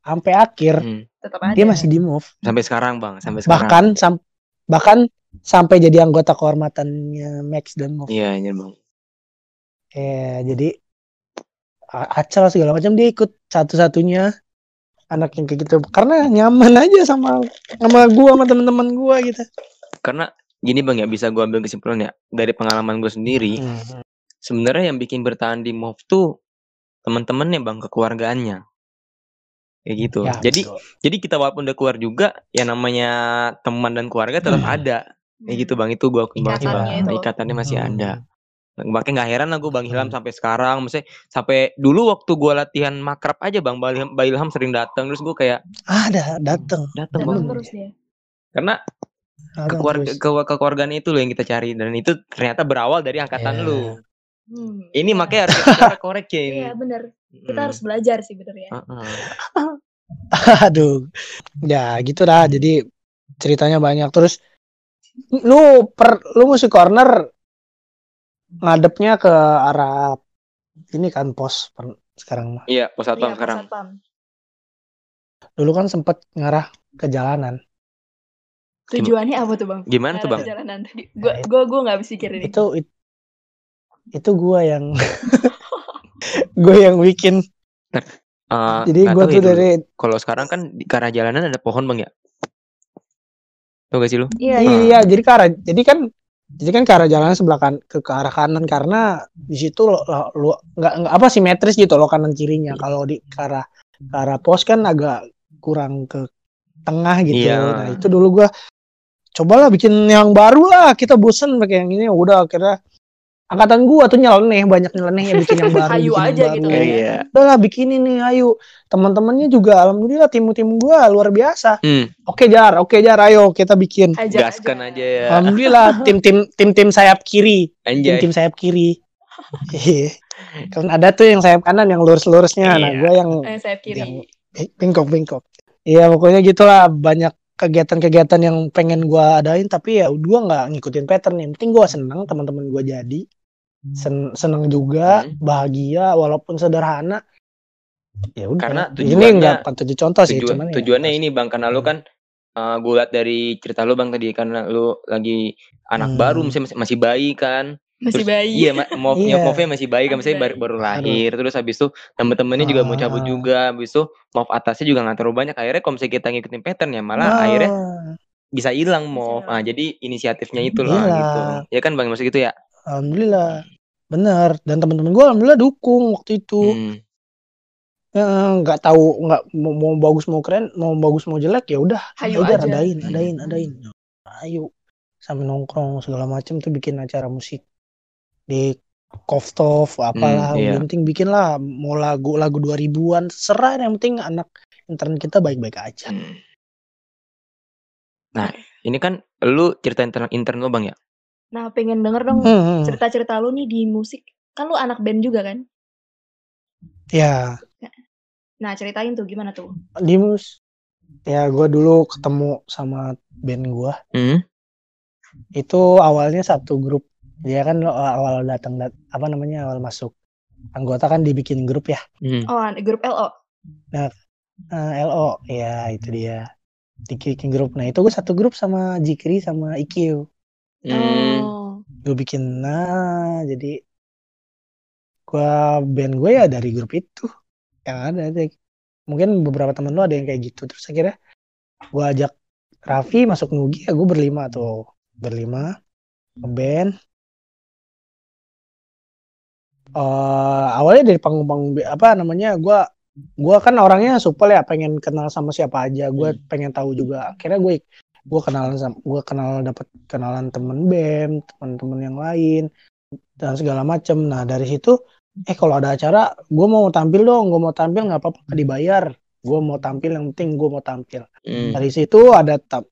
[SPEAKER 4] sampai akhir
[SPEAKER 3] Hmm.
[SPEAKER 2] Tetap aja.
[SPEAKER 4] dia masih di move
[SPEAKER 3] Sampai sekarang bang, sampai sekarang.
[SPEAKER 4] bahkan sam- bahkan sampai jadi anggota kehormatannya Max dan Move
[SPEAKER 3] Iya, iya bang.
[SPEAKER 4] ya jadi acara segala macam dia ikut satu-satunya anak yang kayak gitu karena nyaman aja sama sama gua sama teman-teman gua gitu
[SPEAKER 3] Karena gini bang ya bisa gua ambil kesimpulan ya dari pengalaman gue sendiri.
[SPEAKER 4] Hmm.
[SPEAKER 3] Sebenarnya yang bikin bertahan di move tuh teman-temannya bang kekeluargaannya. Kayak gitu.
[SPEAKER 4] Ya,
[SPEAKER 3] jadi
[SPEAKER 4] betul.
[SPEAKER 3] jadi kita walaupun udah keluar juga ya namanya teman dan keluarga tetap ada. Kayak gitu bang itu gua akui banget bang.
[SPEAKER 2] Ikatannya itu.
[SPEAKER 3] Ikatannya masih
[SPEAKER 4] Hmm.
[SPEAKER 3] ada. Makanya nggak heran lah gue Bang Ilham
[SPEAKER 4] Hmm.
[SPEAKER 3] sampai sekarang, maksudnya sampai dulu waktu gue latihan makrab aja Bang Bang Ilham, Bang Ilham sering datang terus gue kayak
[SPEAKER 4] ada dateng
[SPEAKER 3] datang
[SPEAKER 2] Datang
[SPEAKER 3] Bang.
[SPEAKER 2] terus dia.
[SPEAKER 3] Karena kekeluarga ke, kekeluargaan itu loh yang kita cari dan itu ternyata berawal dari angkatan
[SPEAKER 4] Iya.
[SPEAKER 3] lu.
[SPEAKER 2] Hmm.
[SPEAKER 3] Ini makanya harus kita korek
[SPEAKER 2] Iya benar. Kita
[SPEAKER 3] Hmm.
[SPEAKER 2] harus belajar sih bener ya.
[SPEAKER 3] Heeh.
[SPEAKER 4] aduh ya gitu dah jadi ceritanya banyak terus lu per lu musik corner ngadepnya ke arah ini kan pos per- sekarang mah.
[SPEAKER 3] Iya, pos satpam
[SPEAKER 2] Iya,
[SPEAKER 3] sekarang.
[SPEAKER 2] Satpam.
[SPEAKER 4] dulu kan sempet ngarah ke jalanan
[SPEAKER 2] Tujuannya apa tuh bang?
[SPEAKER 3] Gimana tuh Bang?
[SPEAKER 2] Perjalanan. Gue gue gue nggak bisa pikir ini.
[SPEAKER 4] itu it- itu gua yang gue yang bikin
[SPEAKER 3] Eh,
[SPEAKER 4] jadi
[SPEAKER 3] tahu
[SPEAKER 4] tuh
[SPEAKER 3] ya
[SPEAKER 4] dari
[SPEAKER 3] kalau sekarang kan di arah jalanan ada pohon Bang ya? Tuh gak sih lu?
[SPEAKER 2] Iya.
[SPEAKER 3] Ah.
[SPEAKER 2] iya.
[SPEAKER 4] iya jadi ke arah jadi kan jadi kan ke arah jalan sebelah kan ke, ke arah kanan karena di situ lo, lo, lo- nggak nggak apa simetris gitu lo kanan kirinya kalau di ke arah ke arah pos kan agak kurang ke tengah gitu
[SPEAKER 3] Iya.
[SPEAKER 4] nah itu dulu gua cobalah bikin yang baru lah kita bosen pakai yang ini udah akhirnya angkatan gua tuh nyeleneh banyak nyeleneh ya bikin yang baru yang
[SPEAKER 2] aja
[SPEAKER 4] baru.
[SPEAKER 2] gitu ya.
[SPEAKER 3] Iya.
[SPEAKER 4] udah lah bikin ini ayo teman-temannya juga alhamdulillah tim-tim gua luar biasa
[SPEAKER 3] Hmm,
[SPEAKER 4] oke jar oke jar ayo kita bikin
[SPEAKER 2] Hajar
[SPEAKER 3] gaskan aja ya.
[SPEAKER 4] Alhamdulillah tim-tim tim-tim sayap kiri,
[SPEAKER 3] Anjay.
[SPEAKER 4] tim-tim sayap kiri. Kan ada tuh yang sayap kanan yang lurus-lurusnya. Nah,
[SPEAKER 3] Iya.
[SPEAKER 4] gue yang
[SPEAKER 2] Eh, sayap kiri.
[SPEAKER 4] yang bengkok-bengkok. Iya, pokoknya gitulah banyak kegiatan-kegiatan yang pengen gua adain tapi ya gua nggak ngikutin pattern yang penting gua seneng teman-teman gua jadi Sen- seneng juga
[SPEAKER 3] Hmm.
[SPEAKER 4] bahagia walaupun sederhana ya udah.
[SPEAKER 3] Karena
[SPEAKER 4] ini
[SPEAKER 3] tujuannya-
[SPEAKER 4] enggak bukan tujuh contoh sih,
[SPEAKER 3] Tujuan,
[SPEAKER 4] cuman ya
[SPEAKER 3] tujuannya
[SPEAKER 4] pas-
[SPEAKER 3] ini bang karena lu kan uh, gue liat dari cerita lu bang tadi karena lu lagi anak
[SPEAKER 4] Hmm.
[SPEAKER 3] baru masih masih bayi kan
[SPEAKER 2] Masih
[SPEAKER 3] Terus-
[SPEAKER 2] bayi.
[SPEAKER 3] iya ma- mau
[SPEAKER 4] Iya.
[SPEAKER 3] nyokapnya masih bayi kan
[SPEAKER 2] Masih
[SPEAKER 3] misalnya baru, baru lahir terus habis itu temen-temennya juga mau cabut
[SPEAKER 4] Ah.
[SPEAKER 3] juga habis itu mau atasnya juga nggak terlalu banyak akhirnya kalau misalnya kita ngikutin pattern ya malah
[SPEAKER 4] Nah,
[SPEAKER 3] akhirnya bisa hilang mau nah jadi inisiatifnya itu lah
[SPEAKER 4] Hilang.
[SPEAKER 3] gitu ya kan bang maksud gitu ya
[SPEAKER 4] alhamdulillah. Bener dan teman-teman gue alhamdulillah dukung waktu itu.
[SPEAKER 3] Hmm.
[SPEAKER 4] Eh, nggak tahu nggak mau, mau bagus mau keren mau bagus mau jelek ya udah udah
[SPEAKER 2] aja.
[SPEAKER 4] adain
[SPEAKER 3] Hmm.
[SPEAKER 4] adain adain ayo sampai nongkrong segala macam tuh bikin acara musik di Koftov apalah
[SPEAKER 3] Hmm, iya.
[SPEAKER 4] yang penting bikin lah mau lagu lagu 2000-an serah yang penting anak internet kita baik-baik aja
[SPEAKER 3] Hmm. nah ini kan lu cerita intern intern lu bang ya
[SPEAKER 2] Nah, pengen denger dong
[SPEAKER 4] Hmm,
[SPEAKER 2] cerita-cerita lu nih di musik. Kan lu anak band juga kan?
[SPEAKER 4] ya
[SPEAKER 2] Nah, ceritain tuh gimana tuh?
[SPEAKER 4] Dimus ya gue dulu ketemu sama band gue
[SPEAKER 3] hmm?
[SPEAKER 4] itu awalnya satu grup dia kan lo awal datang dat- apa namanya awal masuk anggota kan dibikin grup ya
[SPEAKER 3] Hmm.
[SPEAKER 2] Oh, grup LO.
[SPEAKER 4] Eh, LO ya itu dia dibikin grup nah itu gue satu grup sama Jikri sama IQ
[SPEAKER 3] Hmm.
[SPEAKER 2] Oh.
[SPEAKER 4] gue bikin nah jadi gua band gue ya dari grup itu yang ada deh. mungkin beberapa temen lu ada yang kayak gitu terus akhirnya gue ajak Raffi masuk Nugi ya gue berlima tuh berlima band eh awalnya dari panggung-panggung apa namanya gua gua kan orangnya supel ya pengen kenal sama siapa aja gue
[SPEAKER 3] Hmm.
[SPEAKER 4] pengen tahu juga akhirnya gue gue kenalan sama gue kenal dapat kenalan temen bem teman-teman yang lain dan segala macem. Nah dari situ eh kalau ada acara gue mau tampil dong. Gue mau tampil nggak apa-apa nggak dibayar. Gue mau tampil yang penting gue mau tampil.
[SPEAKER 3] Hmm.
[SPEAKER 4] dari situ ada tam-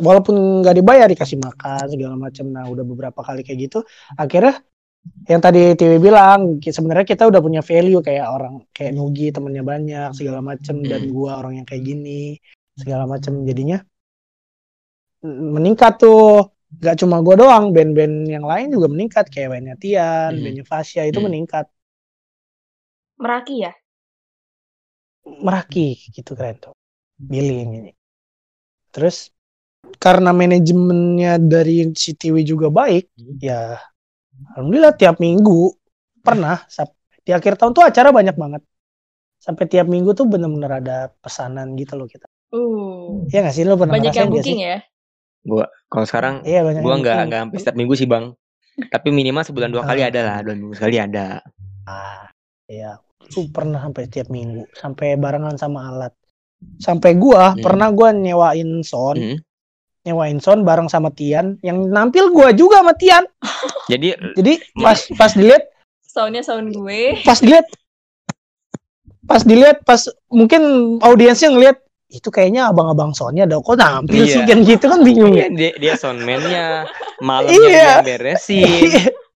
[SPEAKER 4] walaupun nggak dibayar dikasih makan segala macam nah udah beberapa kali kayak gitu akhirnya yang tadi TV bilang sebenarnya kita udah punya value kayak orang kayak Nugi temennya banyak segala macem. Dan
[SPEAKER 3] Hmm.
[SPEAKER 4] gua orang yang kayak gini segala macem. Jadinya meningkat tuh gak cuma gua doang band-band yang lain juga meningkat kayak bandnya Tian
[SPEAKER 3] Hmm.
[SPEAKER 4] bandnya Fasya itu
[SPEAKER 3] Hmm.
[SPEAKER 4] meningkat
[SPEAKER 2] Meraki ya?
[SPEAKER 4] meraki gitu keren tuh Billy yang ini terus karena manajemennya dari si juga baik
[SPEAKER 3] Hmm.
[SPEAKER 4] ya alhamdulillah tiap minggu pernah di akhir tahun tuh acara banyak banget sampai tiap minggu tuh bener-bener ada pesanan gitu loh kita
[SPEAKER 2] Uh.
[SPEAKER 4] ya nggak sih lo pernah
[SPEAKER 2] Banyak yang booking ya?
[SPEAKER 3] Gua kalau sekarang
[SPEAKER 4] iya banyak
[SPEAKER 3] gua nggak nggak sampai setiap minggu sih bang tapi minimal sebulan dua kali
[SPEAKER 4] Ah.
[SPEAKER 3] ada lah dua minggu sekali ada
[SPEAKER 4] ah iya tuh pernah sampai tiap minggu sampai barengan sama alat sampai gua
[SPEAKER 3] Hmm.
[SPEAKER 4] pernah gua nyewain sound
[SPEAKER 3] Hmm.
[SPEAKER 4] nyewain sound bareng sama Tian yang nampil gua juga sama Tian
[SPEAKER 3] jadi
[SPEAKER 4] jadi pas pas dilihat
[SPEAKER 2] Soundnya sound gue.
[SPEAKER 4] pas dilihat pas dilihat pas mungkin audiensnya ngelihat itu kayaknya abang-abang soundnya ada kok nampil sih
[SPEAKER 3] Iya.
[SPEAKER 4] kan gitu kan bingung ya.
[SPEAKER 3] Dia, dia soundman-nya malamnya
[SPEAKER 4] Iya.
[SPEAKER 3] dia beresin.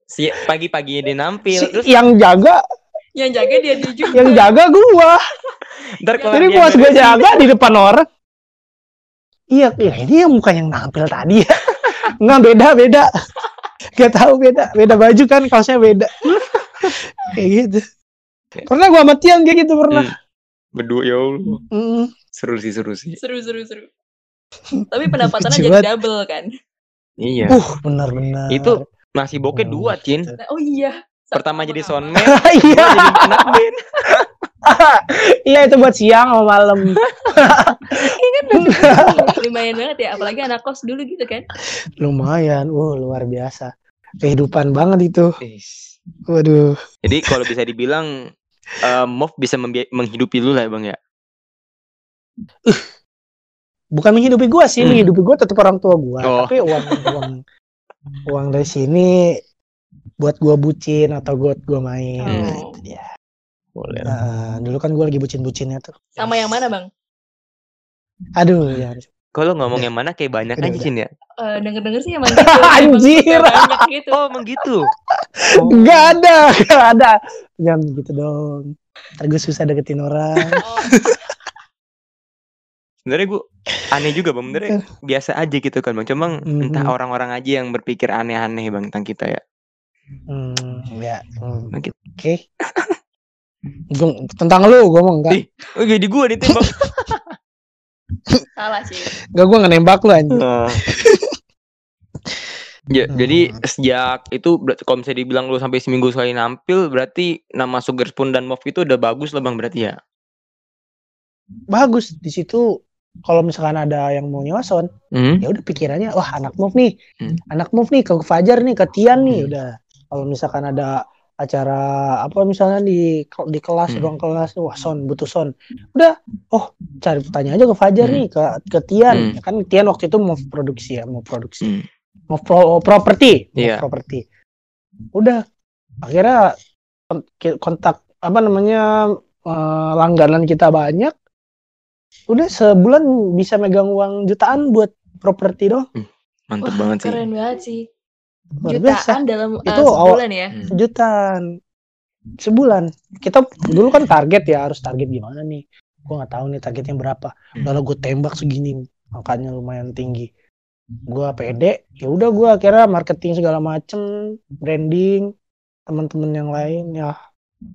[SPEAKER 3] Si pagi-pagi dia nampil
[SPEAKER 4] Si-
[SPEAKER 3] terus
[SPEAKER 4] yang jaga
[SPEAKER 2] Yang jaga dia juga.
[SPEAKER 4] yang jaga gua.
[SPEAKER 3] Ntar kalau
[SPEAKER 4] jadi
[SPEAKER 3] dia
[SPEAKER 4] pas gua
[SPEAKER 3] beresin,
[SPEAKER 4] jaga di depan orang. Iya iya ini yang bukan yang nampil tadi. Ya nggak beda beda. Gak tahu beda beda baju kan kaosnya beda. Kayak gitu. Pernah gua sama Tian kayak gitu pernah.
[SPEAKER 3] Hmm. berdua ya Allah.
[SPEAKER 4] Mm.
[SPEAKER 3] Seru sih seru sih.
[SPEAKER 2] Seru seru seru. Tapi pendapatannya jadi double kan?
[SPEAKER 3] iya.
[SPEAKER 4] Uh benar-benar.
[SPEAKER 3] Itu masih bokeh dua cin.
[SPEAKER 2] Oh iya.
[SPEAKER 3] pertama jadi soundman
[SPEAKER 4] iya
[SPEAKER 3] jadi anak band.
[SPEAKER 4] Iya itu buat siang sama malam.
[SPEAKER 2] Lumayan banget ya, apalagi anak kos dulu gitu kan.
[SPEAKER 4] lumayan uh luar biasa. Kehidupan banget itu. Waduh.
[SPEAKER 3] Jadi kalau bisa dibilang eh Mov bisa menghidupi lu lah bang ya
[SPEAKER 4] bukan menghidupi gua sih
[SPEAKER 3] Hmm.
[SPEAKER 4] menghidupi gua tetap orang tua gua
[SPEAKER 3] Oh.
[SPEAKER 4] tapi uang uang uang dari sini buat gua bucin atau buat gua main
[SPEAKER 3] Hmm.
[SPEAKER 4] Nah, itu dia
[SPEAKER 3] boleh
[SPEAKER 4] Nah, dulu kan gua lagi bucin-bucinnya tuh
[SPEAKER 2] Sama yang mana bang?
[SPEAKER 4] aduh ya
[SPEAKER 3] kalau ngomong yang mana kayak banyak aja
[SPEAKER 4] udah.
[SPEAKER 3] cin ya
[SPEAKER 2] Eh Denger-denger sih emang gitu.
[SPEAKER 4] Anjir.
[SPEAKER 2] Banyak gitu.
[SPEAKER 3] oh emang gitu
[SPEAKER 4] nggak ada nggak ada jangan gitu dong ntar gue susah deketin orang
[SPEAKER 2] Oh,
[SPEAKER 3] sebenarnya gue aneh juga bang sebenarnya biasa aja gitu kan bang cuma
[SPEAKER 4] Mhm.
[SPEAKER 3] entah orang-orang aja yang berpikir aneh-aneh bang tentang kita ya
[SPEAKER 4] hmm, ya hmm,
[SPEAKER 3] gitu.
[SPEAKER 4] oke Gua- tentang lu gue mau enggak
[SPEAKER 3] Ih. Oh, jadi gua ditembak.
[SPEAKER 2] Salah sih.
[SPEAKER 4] enggak gue nembak lu anjing
[SPEAKER 3] Nah. Ya,
[SPEAKER 4] Hmm.
[SPEAKER 3] jadi sejak itu berarti kalau misalnya dibilang lu sampai seminggu sekali nampil berarti nama Sugar Spoon dan Move itu udah bagus lah Bang berarti ya.
[SPEAKER 4] bagus di situ kalau misalkan ada yang mau nyewa sound
[SPEAKER 3] Hmm.
[SPEAKER 4] ya udah pikirannya wah anak move nih
[SPEAKER 3] Hmm.
[SPEAKER 4] anak move nih ke Fajar nih ke Tian nih
[SPEAKER 3] Hmm.
[SPEAKER 4] udah kalau misalkan ada acara apa misalnya di di kelas
[SPEAKER 3] Hmm.
[SPEAKER 4] ruang kelas wah son butuh son udah oh cari tanya aja ke Fajar
[SPEAKER 3] Hmm.
[SPEAKER 4] nih ke ke Tian
[SPEAKER 3] Hmm.
[SPEAKER 4] Ya kan Tian waktu itu mau produksi ya mau produksi
[SPEAKER 3] Hmm.
[SPEAKER 4] mau pro, properti mau
[SPEAKER 3] Iya.
[SPEAKER 4] properti udah akhirnya kon- kontak apa namanya eh, langganan kita banyak udah sebulan bisa megang uang jutaan buat properti dong
[SPEAKER 3] Mantep
[SPEAKER 2] Wah,
[SPEAKER 3] banget sih.
[SPEAKER 2] Keren banget sih.
[SPEAKER 4] luar biasa.
[SPEAKER 2] Jutaan dalam uh,
[SPEAKER 4] Itu awal-
[SPEAKER 2] sebulan ya.
[SPEAKER 3] Hmm.
[SPEAKER 4] jutaan. Sebulan. Kita dulu kan target ya harus target gimana nih? Gua nggak tahu nih targetnya berapa.
[SPEAKER 3] Hmm.
[SPEAKER 4] lalu gue tembak segini. Angkanya lumayan tinggi. Gua pede ya udah gua akhirnya marketing segala macem branding teman-teman yang lain ya.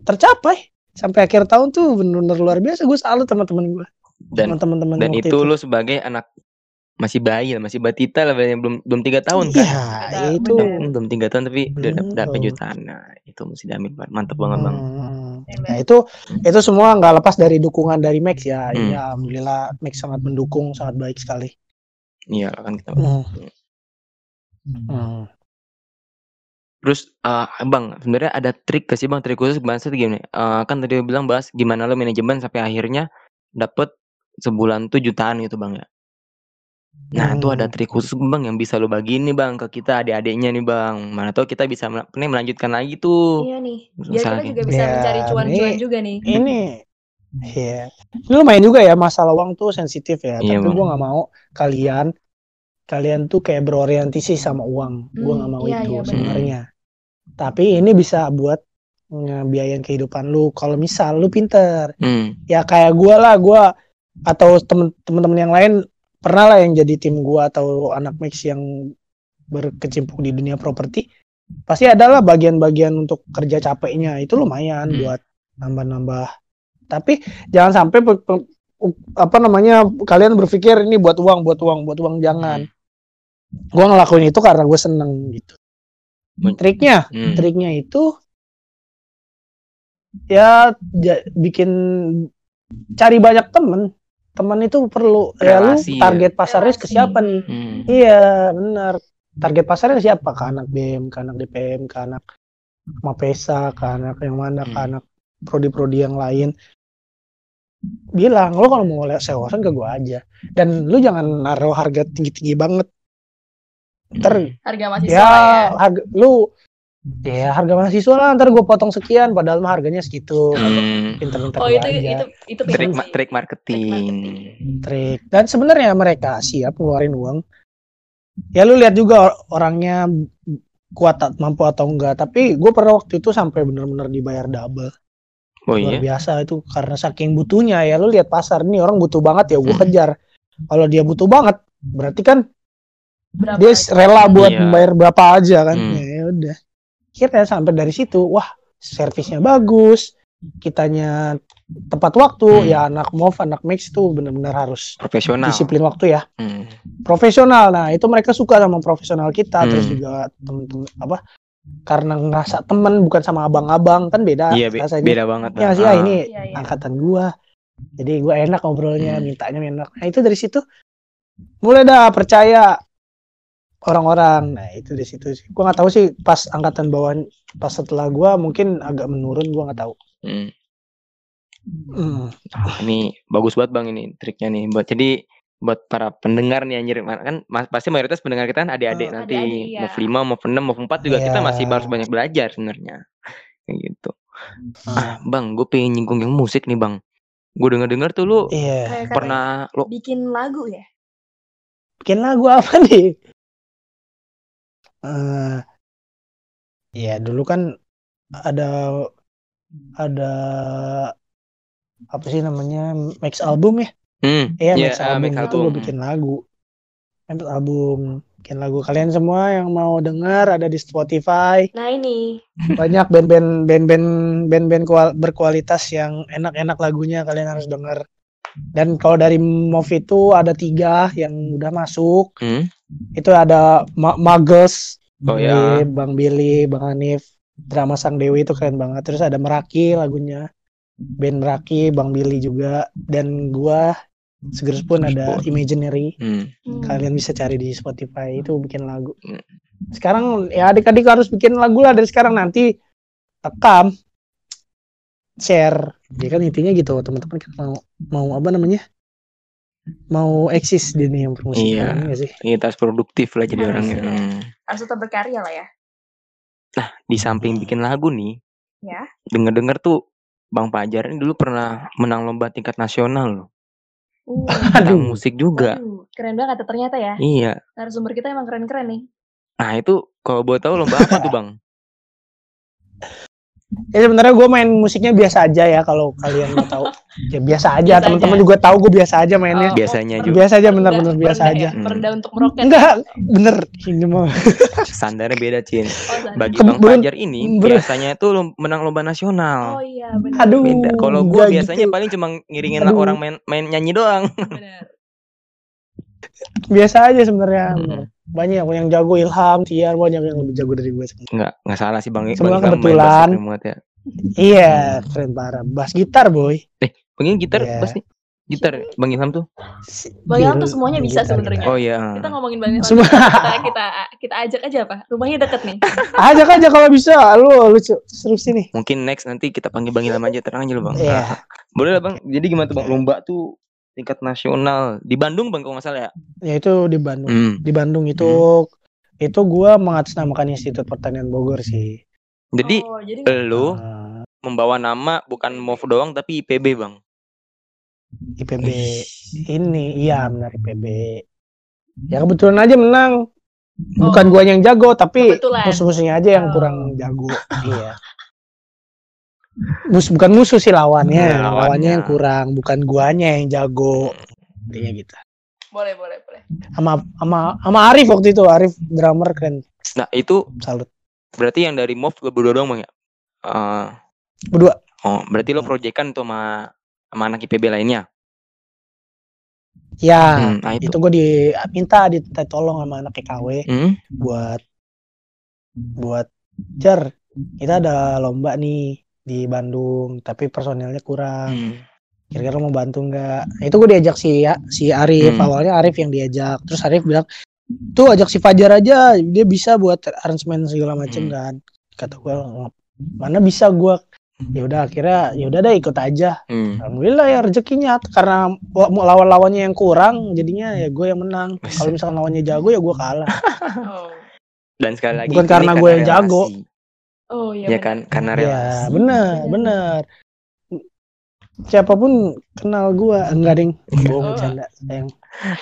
[SPEAKER 4] Tercapai. Sampai akhir tahun tuh bener-bener luar biasa. Gue salut teman-teman gue
[SPEAKER 3] Dan
[SPEAKER 4] teman-teman
[SPEAKER 3] dan
[SPEAKER 4] waktu
[SPEAKER 3] itu lu sebagai anak masih bayi lah, masih batita lah belum belum tiga tahun
[SPEAKER 4] Iya,
[SPEAKER 3] kan.
[SPEAKER 4] itu
[SPEAKER 2] bener.
[SPEAKER 3] belum tiga tahun tapi udah
[SPEAKER 4] Belum.
[SPEAKER 3] dapet jutaan. Nah, itu mesti diambil Bang. mantep banget bang.
[SPEAKER 4] Hmm.
[SPEAKER 2] Keren
[SPEAKER 4] Nah itu itu semua nggak lepas dari dukungan dari Max ya.
[SPEAKER 3] Hmm.
[SPEAKER 4] Ya alhamdulillah Max sangat mendukung, sangat baik sekali.
[SPEAKER 3] Iya kan kita.
[SPEAKER 4] Hmm. Hmm.
[SPEAKER 3] Terus eh bang, sebenarnya ada trik gak sih bang? Trik khusus bahasa itu gimana? Eh, kan tadi bilang bahas gimana lo manajemen sampai akhirnya dapet sebulan tuh jutaan gitu bang ya. Nah itu ada
[SPEAKER 4] Hmm.
[SPEAKER 3] trik khusus bang yang bisa lo bagiin nih bang ke kita adik-adiknya nih bang. Mana tahu kita bisa mel- nih melanjutkan lagi tuh.
[SPEAKER 2] Iya nih. Biar kita juga bisa
[SPEAKER 4] Ya,
[SPEAKER 2] mencari cuan-cuan juga nih.
[SPEAKER 4] Ini ya. Ini lumayan juga ya masalah uang tuh sensitif ya.
[SPEAKER 3] Iya,
[SPEAKER 4] Tapi gua nggak mau kalian kalian tuh kayak berorientasi sama uang. Gua
[SPEAKER 2] Hmm,
[SPEAKER 4] nggak mau
[SPEAKER 2] iya,
[SPEAKER 4] itu
[SPEAKER 2] iya, benar.
[SPEAKER 4] sebenarnya. Tapi ini bisa buat ngebiayain kehidupan lu. Kalau misal lu pinter,
[SPEAKER 3] Hmm.
[SPEAKER 4] ya kayak gua lah gua atau temen-temen yang lain pernah lah yang jadi tim gua atau anak mix yang berkecimpung di dunia properti pasti adalah bagian-bagian untuk kerja capeknya itu lumayan
[SPEAKER 3] Hmm.
[SPEAKER 4] buat nambah-nambah tapi jangan sampai apa namanya kalian berpikir ini buat uang buat uang buat uang jangan gua ngelakuin itu karena gue seneng gitu
[SPEAKER 3] Hmm.
[SPEAKER 4] triknya
[SPEAKER 3] Hmm.
[SPEAKER 4] triknya itu ya bikin cari banyak temen temen itu perlu ya lu
[SPEAKER 3] Relasi ya.
[SPEAKER 4] target pasarnya ke
[SPEAKER 2] Relasi.
[SPEAKER 4] siapa nih
[SPEAKER 3] Hmm.
[SPEAKER 4] iya benar target pasarnya ke siapa ke anak BM ke anak DPM ke anak Mapesa ke anak yang mana ke
[SPEAKER 3] Hmm.
[SPEAKER 4] anak prodi-prodi yang lain bilang lo kalau mau lihat sewasan ke gua aja dan lu jangan naruh harga tinggi-tinggi banget ntar
[SPEAKER 2] Harga mahasiswa
[SPEAKER 4] ya,
[SPEAKER 2] ya.
[SPEAKER 4] harga lu ya harga mahasiswa lah ntar gue potong sekian padahal mah harganya segitu
[SPEAKER 3] Hmm.
[SPEAKER 4] pinter-pinter
[SPEAKER 2] Oh itu
[SPEAKER 4] aja
[SPEAKER 2] itu itu
[SPEAKER 3] Trik, ma- trik marketing.
[SPEAKER 4] trik dan sebenarnya mereka siap ngeluarin uang ya lu lihat juga or- orangnya kuat at- mampu atau enggak tapi gue pernah waktu itu sampai bener-bener dibayar double
[SPEAKER 3] Oh
[SPEAKER 4] luar
[SPEAKER 3] iya.
[SPEAKER 4] biasa itu karena saking butuhnya ya lu lihat pasar nih orang butuh banget ya gue
[SPEAKER 3] Hmm.
[SPEAKER 4] kejar kalau dia butuh banget berarti kan
[SPEAKER 2] Berapa
[SPEAKER 4] dia
[SPEAKER 2] aja?
[SPEAKER 4] rela buat
[SPEAKER 3] Iya.
[SPEAKER 4] membayar berapa aja kan
[SPEAKER 3] Hmm.
[SPEAKER 4] ya udah kira sampai dari situ wah servisnya bagus kitanya tepat waktu
[SPEAKER 3] Hmm.
[SPEAKER 4] ya anak move anak mix tuh bener-bener harus
[SPEAKER 3] Profesional.
[SPEAKER 4] disiplin waktu ya
[SPEAKER 3] Hmm.
[SPEAKER 4] profesional nah itu mereka suka sama profesional kita
[SPEAKER 3] Hmm.
[SPEAKER 4] terus juga temen-temen apa karena ngerasa temen bukan sama abang-abang kan beda
[SPEAKER 3] Iya be-
[SPEAKER 4] rasanya
[SPEAKER 3] beda banget.
[SPEAKER 4] ya sih ah,
[SPEAKER 3] Ah.
[SPEAKER 4] ini
[SPEAKER 2] Iya, iya.
[SPEAKER 4] angkatan gua jadi gua enak ngobrolnya
[SPEAKER 3] Hmm.
[SPEAKER 4] mintanya enak nah itu dari situ mulai dah percaya orang-orang. Nah itu dari situ sih. Gua nggak tahu sih pas angkatan bawah pas setelah gua mungkin agak menurun gua nggak tahu.
[SPEAKER 3] Hmm.
[SPEAKER 4] Hmm.
[SPEAKER 3] Ah, ini bagus banget bang ini triknya nih. Buat jadi buat para pendengar nih anjir. Kan mas- pasti mayoritas pendengar kita kan adik-adik
[SPEAKER 4] Oh,
[SPEAKER 3] nanti.
[SPEAKER 2] adik-adik, iya.
[SPEAKER 3] mau lima mau enam mau empat juga kita
[SPEAKER 4] Iya.
[SPEAKER 3] masih harus banyak belajar sebenarnya. Kayak gitu.
[SPEAKER 4] Ah,
[SPEAKER 3] ah bang gue pengen nyinggung yang musik nih bang. Gue denger dengar tuh lu
[SPEAKER 4] iya.
[SPEAKER 2] Katanya
[SPEAKER 3] pernah lo
[SPEAKER 2] bikin lagu ya?
[SPEAKER 4] bikin lagu apa nih eh ya dulu kan ada ada apa sih namanya max album ya
[SPEAKER 3] hmm,
[SPEAKER 4] Iya,
[SPEAKER 3] iya,
[SPEAKER 4] Max
[SPEAKER 3] ah,
[SPEAKER 4] album
[SPEAKER 3] Max
[SPEAKER 4] itu
[SPEAKER 3] album.
[SPEAKER 4] gue bikin lagu. Max album. bikin lagu kalian semua yang mau denger ada di Spotify
[SPEAKER 2] Nah ini.
[SPEAKER 4] banyak band-band band-band band-band kual- berkualitas yang enak-enak lagunya kalian harus denger dan kalau dari Move itu ada tiga yang udah masuk
[SPEAKER 3] Hmm?
[SPEAKER 4] itu ada Ma Mages
[SPEAKER 3] Oh
[SPEAKER 4] Billy,
[SPEAKER 3] ya.
[SPEAKER 4] Bang Billy Bang Hanif drama Sang Dewi itu keren banget terus ada Meraki lagunya band Meraki Bang Billy juga dan gua Segerus pun ada. Imaginary
[SPEAKER 3] Hmm.
[SPEAKER 4] Kalian bisa cari di Spotify itu bikin lagu
[SPEAKER 3] Hmm.
[SPEAKER 4] sekarang ya adik-adik harus bikin lagu lah dari sekarang nanti rekam share ya kan intinya gitu teman-teman kan mau mau apa namanya mau eksis di dunia permusikan
[SPEAKER 3] Iya.
[SPEAKER 4] nggak sih
[SPEAKER 3] Kita harus produktif lah jadi
[SPEAKER 2] Harus,
[SPEAKER 3] orangnya.
[SPEAKER 2] ya.
[SPEAKER 3] Hmm.
[SPEAKER 2] Harus tetap berkarya lah ya.
[SPEAKER 3] Di samping bikin lagu nih,
[SPEAKER 2] Ya.
[SPEAKER 3] denger-denger tuh Bang Fajar ini dulu pernah menang lomba tingkat nasional loh.
[SPEAKER 2] Uh,
[SPEAKER 3] Tentang
[SPEAKER 4] Aduh.
[SPEAKER 3] musik juga.
[SPEAKER 2] waduh, keren banget ya ternyata ya.
[SPEAKER 3] Iya.
[SPEAKER 2] Narasumber kita emang keren-keren nih.
[SPEAKER 3] Nah itu kalau boleh tahu lomba apa tuh Bang?
[SPEAKER 4] ya sebenarnya gue main musiknya biasa aja ya kalau kalian mau tahu ya biasa aja teman-teman juga tahu gue biasa aja mainnya
[SPEAKER 2] Oh,
[SPEAKER 3] Biasanya
[SPEAKER 2] oh,
[SPEAKER 3] juga.
[SPEAKER 4] biasa aja bener-bener biasa aja
[SPEAKER 2] Perendah untuk meroket.
[SPEAKER 4] enggak bener ini mah
[SPEAKER 3] Standarnya beda Cin.
[SPEAKER 2] Oh.
[SPEAKER 3] Bagi Bang Fajar ini biasanya tuh lom- menang lomba
[SPEAKER 2] Oh
[SPEAKER 3] nasional.
[SPEAKER 2] iya benar.
[SPEAKER 4] Aduh.
[SPEAKER 3] Beda. Kalau gue
[SPEAKER 4] enggak
[SPEAKER 3] biasanya
[SPEAKER 4] gitu.
[SPEAKER 3] paling cuma ngiringin
[SPEAKER 4] Aduh.
[SPEAKER 3] orang main main nyanyi doang.
[SPEAKER 2] Benar.
[SPEAKER 4] biasa aja sebenarnya
[SPEAKER 3] Hmm.
[SPEAKER 4] Banyak yang jago Ilham Tiar banyak yang lebih jago dari gue sebenarnya.
[SPEAKER 3] Enggak, enggak salah sih Bang.
[SPEAKER 4] Semua
[SPEAKER 3] Bang
[SPEAKER 4] kebetulan.
[SPEAKER 3] banget ya.
[SPEAKER 4] iya keren parah bass gitar boy
[SPEAKER 3] Bang ini gitar
[SPEAKER 4] Iya.
[SPEAKER 3] bass nih. Gitar Bang Ilham tuh.
[SPEAKER 2] Bang Ilham tuh
[SPEAKER 4] gitar-
[SPEAKER 2] semuanya bisa sebenarnya.
[SPEAKER 3] Oh iya.
[SPEAKER 2] Kita ngomongin Bang Ilham.
[SPEAKER 4] Semua.
[SPEAKER 2] Kita, kita kita ajak aja apa? Rumahnya deket nih.
[SPEAKER 4] ajak aja kalau bisa lu lu seru sini
[SPEAKER 3] Mungkin next nanti kita panggil Bang Ilham aja terang aja loh Bang.
[SPEAKER 4] Iya.
[SPEAKER 3] Boleh lah Bang. Jadi gimana tuh Bang? Lomba tuh tingkat nasional. Di Bandung Bang kalau nggak salah ya.
[SPEAKER 4] ya itu di Bandung.
[SPEAKER 3] Hmm.
[SPEAKER 4] di Bandung. Itu itu gua mengatasnamakan Institut Pertanian Bogor sih.
[SPEAKER 3] Jadi
[SPEAKER 2] oh, jadi
[SPEAKER 3] lu
[SPEAKER 4] Eh,
[SPEAKER 3] membawa nama bukan MOV doang tapi IPB Bang.
[SPEAKER 4] IPB ini iya benar IPB ya kebetulan aja menang. Bukan
[SPEAKER 2] Oh.
[SPEAKER 4] gua yang jago tapi musuh-musuhnya aja yang
[SPEAKER 2] Oh.
[SPEAKER 4] kurang jago. Iya Mus bukan musuh sih lawannya
[SPEAKER 3] Ya,
[SPEAKER 4] lawannya
[SPEAKER 3] lawannya.
[SPEAKER 4] yang kurang bukan guanya yang jago intinya gitu
[SPEAKER 2] boleh boleh boleh.
[SPEAKER 4] sama sama sama Arif waktu itu Arif drummer keren
[SPEAKER 3] Nah itu
[SPEAKER 4] salut
[SPEAKER 3] berarti yang dari MOV lu berdua doang Bang ya? Eh,
[SPEAKER 4] berdua
[SPEAKER 3] oh berarti lo proyekan tuh sama sama anak IPB lainnya.
[SPEAKER 4] ya
[SPEAKER 3] Hmm, nah itu.
[SPEAKER 4] itu gue diminta diminta tolong sama anak KW
[SPEAKER 3] Hmm?
[SPEAKER 4] buat buat jar kita ada lomba nih di Bandung tapi personelnya kurang.
[SPEAKER 3] Hmm.
[SPEAKER 4] kira-kira mau bantu nggak? Nah, itu gue diajak si ya, si Arif.
[SPEAKER 3] Hmm.
[SPEAKER 4] awalnya Arif yang diajak. Terus Arif bilang tuh ajak si Fajar aja. Dia bisa buat aransemen segala macem
[SPEAKER 3] Hmm.
[SPEAKER 4] kan. Kata gue mana bisa gue ya udah akhirnya ya udah deh ikut aja.
[SPEAKER 3] Hmm.
[SPEAKER 4] alhamdulillah ya rezekinya. Karena wa- lawan-lawannya yang kurang jadinya ya gue yang menang. Kalau misalkan lawannya jago ya gue kalah.
[SPEAKER 2] Oh.
[SPEAKER 3] Dan sekali lagi
[SPEAKER 4] Bukan karena gue yang jago.
[SPEAKER 2] Oh iya.
[SPEAKER 3] Ya
[SPEAKER 2] benar.
[SPEAKER 3] kan karena
[SPEAKER 4] ya
[SPEAKER 3] relasi.
[SPEAKER 4] bener
[SPEAKER 2] Bener.
[SPEAKER 4] bener siapa pun kenal gue enggak ding bohong
[SPEAKER 2] Oh.
[SPEAKER 4] bercanda sayang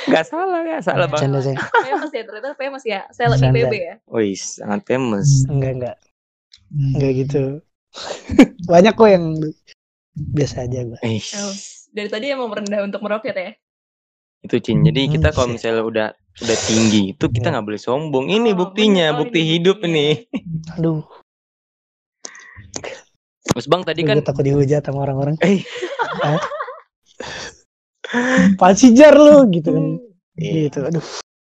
[SPEAKER 3] Gak salah gak salah Bang.
[SPEAKER 4] bercanda sayang
[SPEAKER 2] Famous ya ternyata famous ya. Seleb
[SPEAKER 4] Bercanda.
[SPEAKER 2] IPB ya.
[SPEAKER 3] Wih, sangat famous.
[SPEAKER 4] enggak enggak enggak gitu banyak kok yang biasa aja
[SPEAKER 3] Eh,
[SPEAKER 2] Oh. Dari tadi emang merendah untuk meroket ya.
[SPEAKER 3] itu Cin. Jadi kita kalau
[SPEAKER 4] Hmm,
[SPEAKER 3] misalnya udah udah tinggi itu kita
[SPEAKER 4] Iya.
[SPEAKER 3] nggak boleh sombong. Ini
[SPEAKER 2] Oh,
[SPEAKER 3] buktinya,
[SPEAKER 2] bener. Oh,
[SPEAKER 3] bukti
[SPEAKER 2] ini
[SPEAKER 3] hidup nih.
[SPEAKER 4] aduh
[SPEAKER 3] Terus Bang tadi kan
[SPEAKER 4] gue takut dihujat sama orang-orang.
[SPEAKER 3] Eh.
[SPEAKER 4] Pasijar lu gitu kan. Gitu aduh.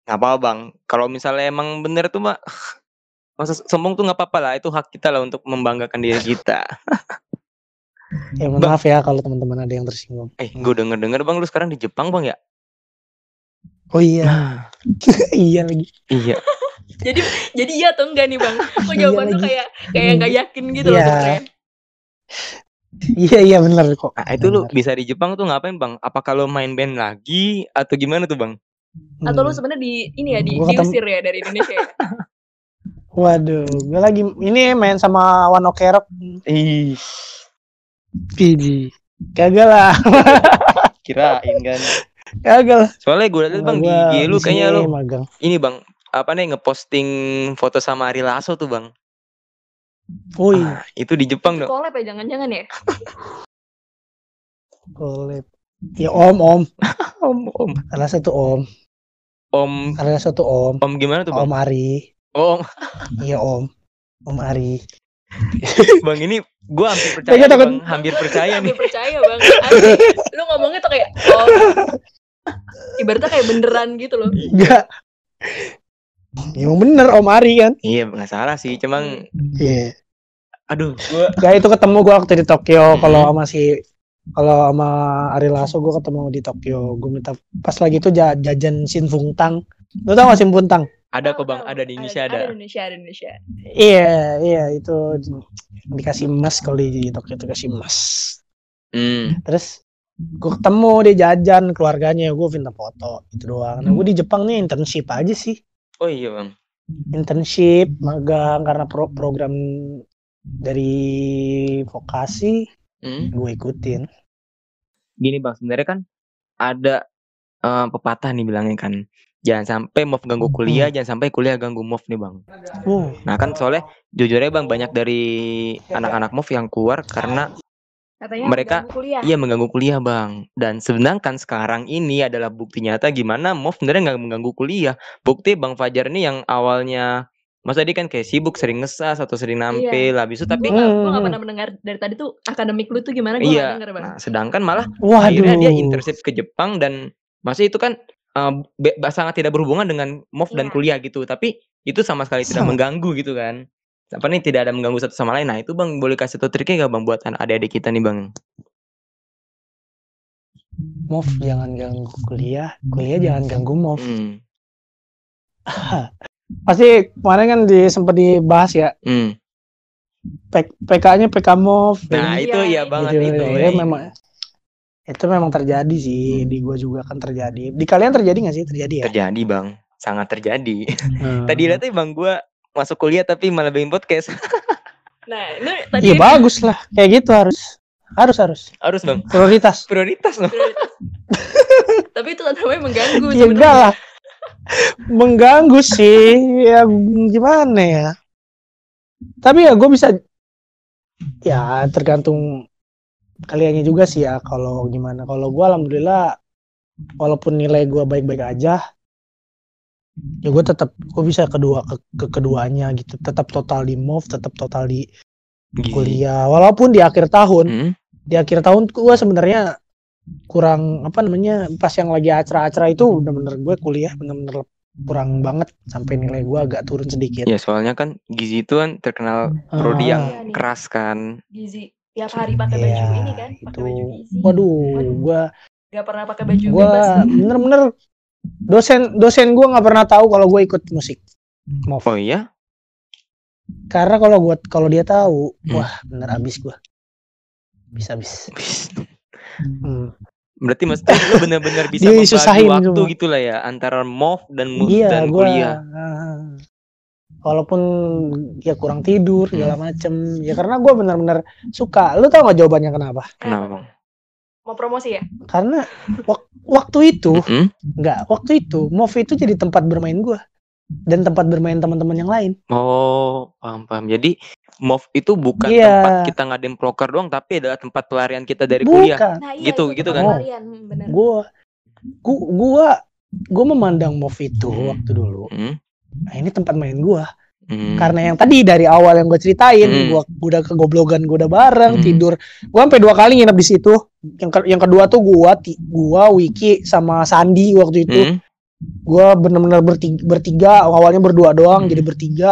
[SPEAKER 3] Nggak apa Bang. Kalau misalnya emang bener tuh Mbak Masa sombong tuh nggak apa-apa lah, itu hak kita lah untuk membanggakan diri kita.
[SPEAKER 4] ya mohon maaf ya kalau teman-teman ada yang tersinggung.
[SPEAKER 3] Eh, gue denger-denger bang, lu sekarang di Jepang bang ya?
[SPEAKER 4] oh iya. Iya lagi.
[SPEAKER 3] Iya.
[SPEAKER 2] Jadi jadi iya atau enggak nih bang? Kok
[SPEAKER 4] Iya
[SPEAKER 2] jawaban tuh
[SPEAKER 4] lagi.
[SPEAKER 2] kayak kayak nggak yakin gitu loh
[SPEAKER 4] Iya. iya iya bener kok
[SPEAKER 3] Nah, itu lu bisa di Jepang tuh ngapain bang? Apa kalau main band lagi atau gimana tuh bang?
[SPEAKER 2] Atau lu
[SPEAKER 4] Hmm.
[SPEAKER 2] sebenarnya di ini ya di diusir ya dari Indonesia ya?
[SPEAKER 4] waduh gue lagi ini main sama Wano Kerok
[SPEAKER 3] Ih,
[SPEAKER 4] Pidi kagak lah
[SPEAKER 3] kirain kan.
[SPEAKER 4] kagak lah
[SPEAKER 3] Soalnya gue liat bang IG lu kayaknya lu
[SPEAKER 4] magang
[SPEAKER 3] ini bang apa nih ngeposting foto sama Ari Lasso tuh bang.
[SPEAKER 4] oh iya
[SPEAKER 3] Ah, itu di Jepang dong.
[SPEAKER 2] Collab ya jangan-jangan ya?
[SPEAKER 4] collab ya om om
[SPEAKER 3] Om, om.
[SPEAKER 4] salah satu om
[SPEAKER 3] Om
[SPEAKER 4] Ari Lasso tuh Om.
[SPEAKER 3] Om gimana tuh
[SPEAKER 4] Om
[SPEAKER 3] bang?
[SPEAKER 4] Ari.
[SPEAKER 3] Oh
[SPEAKER 4] Iya Om. Om Ari.
[SPEAKER 3] bang ini gue hampir percaya nih, bang, hampir percaya nih.
[SPEAKER 2] Hampir percaya bang. Asli. Lu ngomongnya tuh kayak oh. Ibaratnya kayak beneran gitu loh.
[SPEAKER 4] Enggak. Emang bener Om Ari kan?
[SPEAKER 3] Iya nggak salah sih, cuman
[SPEAKER 4] Iya.
[SPEAKER 3] aduh gue
[SPEAKER 4] Gak itu ketemu gua waktu di Tokyo kalau sama si kalau sama Ari Lasso gua ketemu di Tokyo. Gua minta pas lagi itu ja- jajan Sinfung Tang. Lu tau gak Sinfung Tang?
[SPEAKER 3] ada kok bang, ada di Indonesia
[SPEAKER 2] Ada
[SPEAKER 3] ada.
[SPEAKER 2] di Indonesia, ada di Indonesia.
[SPEAKER 4] Iya, iya itu dikasih emas kalau di Tokyo itu kasih emas.
[SPEAKER 3] Hmm.
[SPEAKER 4] Terus gua ketemu dia jajan keluarganya, gua minta foto itu doang. Nah, gua di Jepang nih internship aja sih.
[SPEAKER 3] Oh iya bang.
[SPEAKER 4] Internship, magang karena pro- program dari vokasi
[SPEAKER 3] Hmm.
[SPEAKER 4] gue ikutin.
[SPEAKER 3] Gini bang, sebenarnya kan ada eh, pepatah nih bilangnya kan, jangan sampai move ganggu kuliah, jangan sampai kuliah ganggu move nih bang.
[SPEAKER 4] Wow.
[SPEAKER 3] Nah kan soalnya jujurnya bang banyak dari anak-anak move yang keluar karena
[SPEAKER 2] Katanya
[SPEAKER 3] Mereka-
[SPEAKER 2] mengganggu kuliah.
[SPEAKER 3] iya mengganggu kuliah bang. Dan sedangkan sekarang ini adalah bukti nyata gimana move sebenarnya nggak mengganggu kuliah. Bukti bang Fajar nih yang awalnya masa dia kan kayak sibuk sering ngesas atau sering nampil habis itu tapi
[SPEAKER 2] Gue gak, pernah mendengar dari tadi tuh akademik lu tuh gimana gue
[SPEAKER 3] iya
[SPEAKER 2] gak denger bang.
[SPEAKER 3] nah sedangkan malah
[SPEAKER 4] Waduh.
[SPEAKER 3] akhirnya dia internship ke Jepang dan masih itu kan be- sangat tidak berhubungan dengan move dan
[SPEAKER 2] Iya.
[SPEAKER 3] kuliah gitu tapi itu sama sekali tidak mengganggu gitu kan apa nih tidak ada mengganggu satu sama lain nah itu bang boleh kasih tau triknya gak bang buat adik-adik kita nih bang
[SPEAKER 4] Move jangan ganggu kuliah, kuliah jangan ganggu move.
[SPEAKER 3] hmm.
[SPEAKER 4] Pasti kemarin kan di sempat dibahas ya
[SPEAKER 3] Hmm.
[SPEAKER 4] PK-nya PK move.
[SPEAKER 3] nah
[SPEAKER 2] Iya,
[SPEAKER 3] itu iya
[SPEAKER 2] gitu
[SPEAKER 3] banget
[SPEAKER 4] gitu.
[SPEAKER 3] itu
[SPEAKER 4] Ya, memang itu memang terjadi sih di gua juga kan terjadi. Di kalian terjadi nggak sih? Terjadi ya.
[SPEAKER 3] terjadi bang sangat terjadi
[SPEAKER 4] Hmm.
[SPEAKER 3] tadi lihat bang gua masuk kuliah tapi malah bikin podcast
[SPEAKER 2] Nah ini tadi
[SPEAKER 4] Iya bagus lah. Kayak gitu harus. Harus harus.
[SPEAKER 3] harus bang
[SPEAKER 4] Prioritas.
[SPEAKER 3] prioritas loh
[SPEAKER 2] prioritas. Tapi itu namanya mengganggu
[SPEAKER 4] Ya enggak lah. Mengganggu sih. Ya gimana ya? Tapi ya gue bisa ya tergantung kaliannya juga sih ya kalau gimana. Kalau gue alhamdulillah walaupun nilai gue baik-baik aja ya gue tetap gue bisa kedua ke, ke keduanya gitu tetap total di move tetap total di kuliah walaupun di akhir tahun
[SPEAKER 3] Hmm?
[SPEAKER 4] di akhir tahun gue sebenarnya kurang apa namanya pas yang lagi acara-acara itu bener-bener gue kuliah bener-bener kurang banget sampai nilai gue agak turun sedikit.
[SPEAKER 3] ya soalnya kan gizi itu kan terkenal prodi
[SPEAKER 4] Ah,
[SPEAKER 3] yang
[SPEAKER 2] Iya nih.
[SPEAKER 3] keras kan
[SPEAKER 2] gizi tiap hari pakai baju
[SPEAKER 4] Iya,
[SPEAKER 2] ini kan pakai
[SPEAKER 4] itu.
[SPEAKER 2] baju gizi
[SPEAKER 4] Waduh,
[SPEAKER 2] Waduh.
[SPEAKER 4] gue
[SPEAKER 2] gak pernah pakai baju
[SPEAKER 4] gue
[SPEAKER 2] bebas
[SPEAKER 4] bener-bener dosen dosen gue nggak pernah tahu kalau gue ikut musik. Mau
[SPEAKER 3] oh iya
[SPEAKER 4] karena kalau gue kalau dia tahu,
[SPEAKER 3] Hmm.
[SPEAKER 4] wah bener abis gue. Bisa abis. Hmm.
[SPEAKER 3] berarti maksudnya lu bener-bener bisa
[SPEAKER 4] Dia
[SPEAKER 3] membagi waktu
[SPEAKER 4] semua.
[SPEAKER 3] gitu lah ya antara move dan mu-
[SPEAKER 4] Iya,
[SPEAKER 3] dan
[SPEAKER 4] gue.
[SPEAKER 3] kuliah
[SPEAKER 4] Walaupun ya kurang tidur
[SPEAKER 3] Hmm.
[SPEAKER 4] segala macem, ya karena gue bener-bener suka. Lu tau gak jawabannya kenapa?
[SPEAKER 3] kenapa bang
[SPEAKER 2] mau promosi ya
[SPEAKER 4] Karena wak- waktu itu
[SPEAKER 3] Mm-mm.
[SPEAKER 4] Enggak, waktu itu Move itu jadi tempat bermain gua dan tempat bermain teman-teman yang lain.
[SPEAKER 3] oh paham paham jadi move itu bukan
[SPEAKER 4] Iya.
[SPEAKER 3] tempat kita ngadain proker doang tapi adalah tempat pelarian kita dari kuliah
[SPEAKER 4] Bukan.
[SPEAKER 2] nah iya
[SPEAKER 3] Gitu-
[SPEAKER 2] itu
[SPEAKER 3] gitu
[SPEAKER 4] kan?
[SPEAKER 2] pelarian. Hmm, bener
[SPEAKER 4] Gua gua gua gua memandang Move itu
[SPEAKER 3] Hmm.
[SPEAKER 4] waktu dulu.
[SPEAKER 3] Hmm,
[SPEAKER 4] Nah, ini tempat main gua.
[SPEAKER 3] Hmm.
[SPEAKER 4] Karena yang tadi dari awal yang gue ceritain,
[SPEAKER 3] Hmm.
[SPEAKER 4] gua udah kegoblogan, gua udah bareng
[SPEAKER 3] Hmm.
[SPEAKER 4] tidur. Gua sampai dua kali nginep di situ. Yang ke- yang kedua tuh gua ti- gua Wiki sama Sandi waktu itu.
[SPEAKER 3] Hmm,
[SPEAKER 4] Gua bener-bener bertiga, bertiga awalnya berdua doang
[SPEAKER 3] Hmm.
[SPEAKER 4] jadi bertiga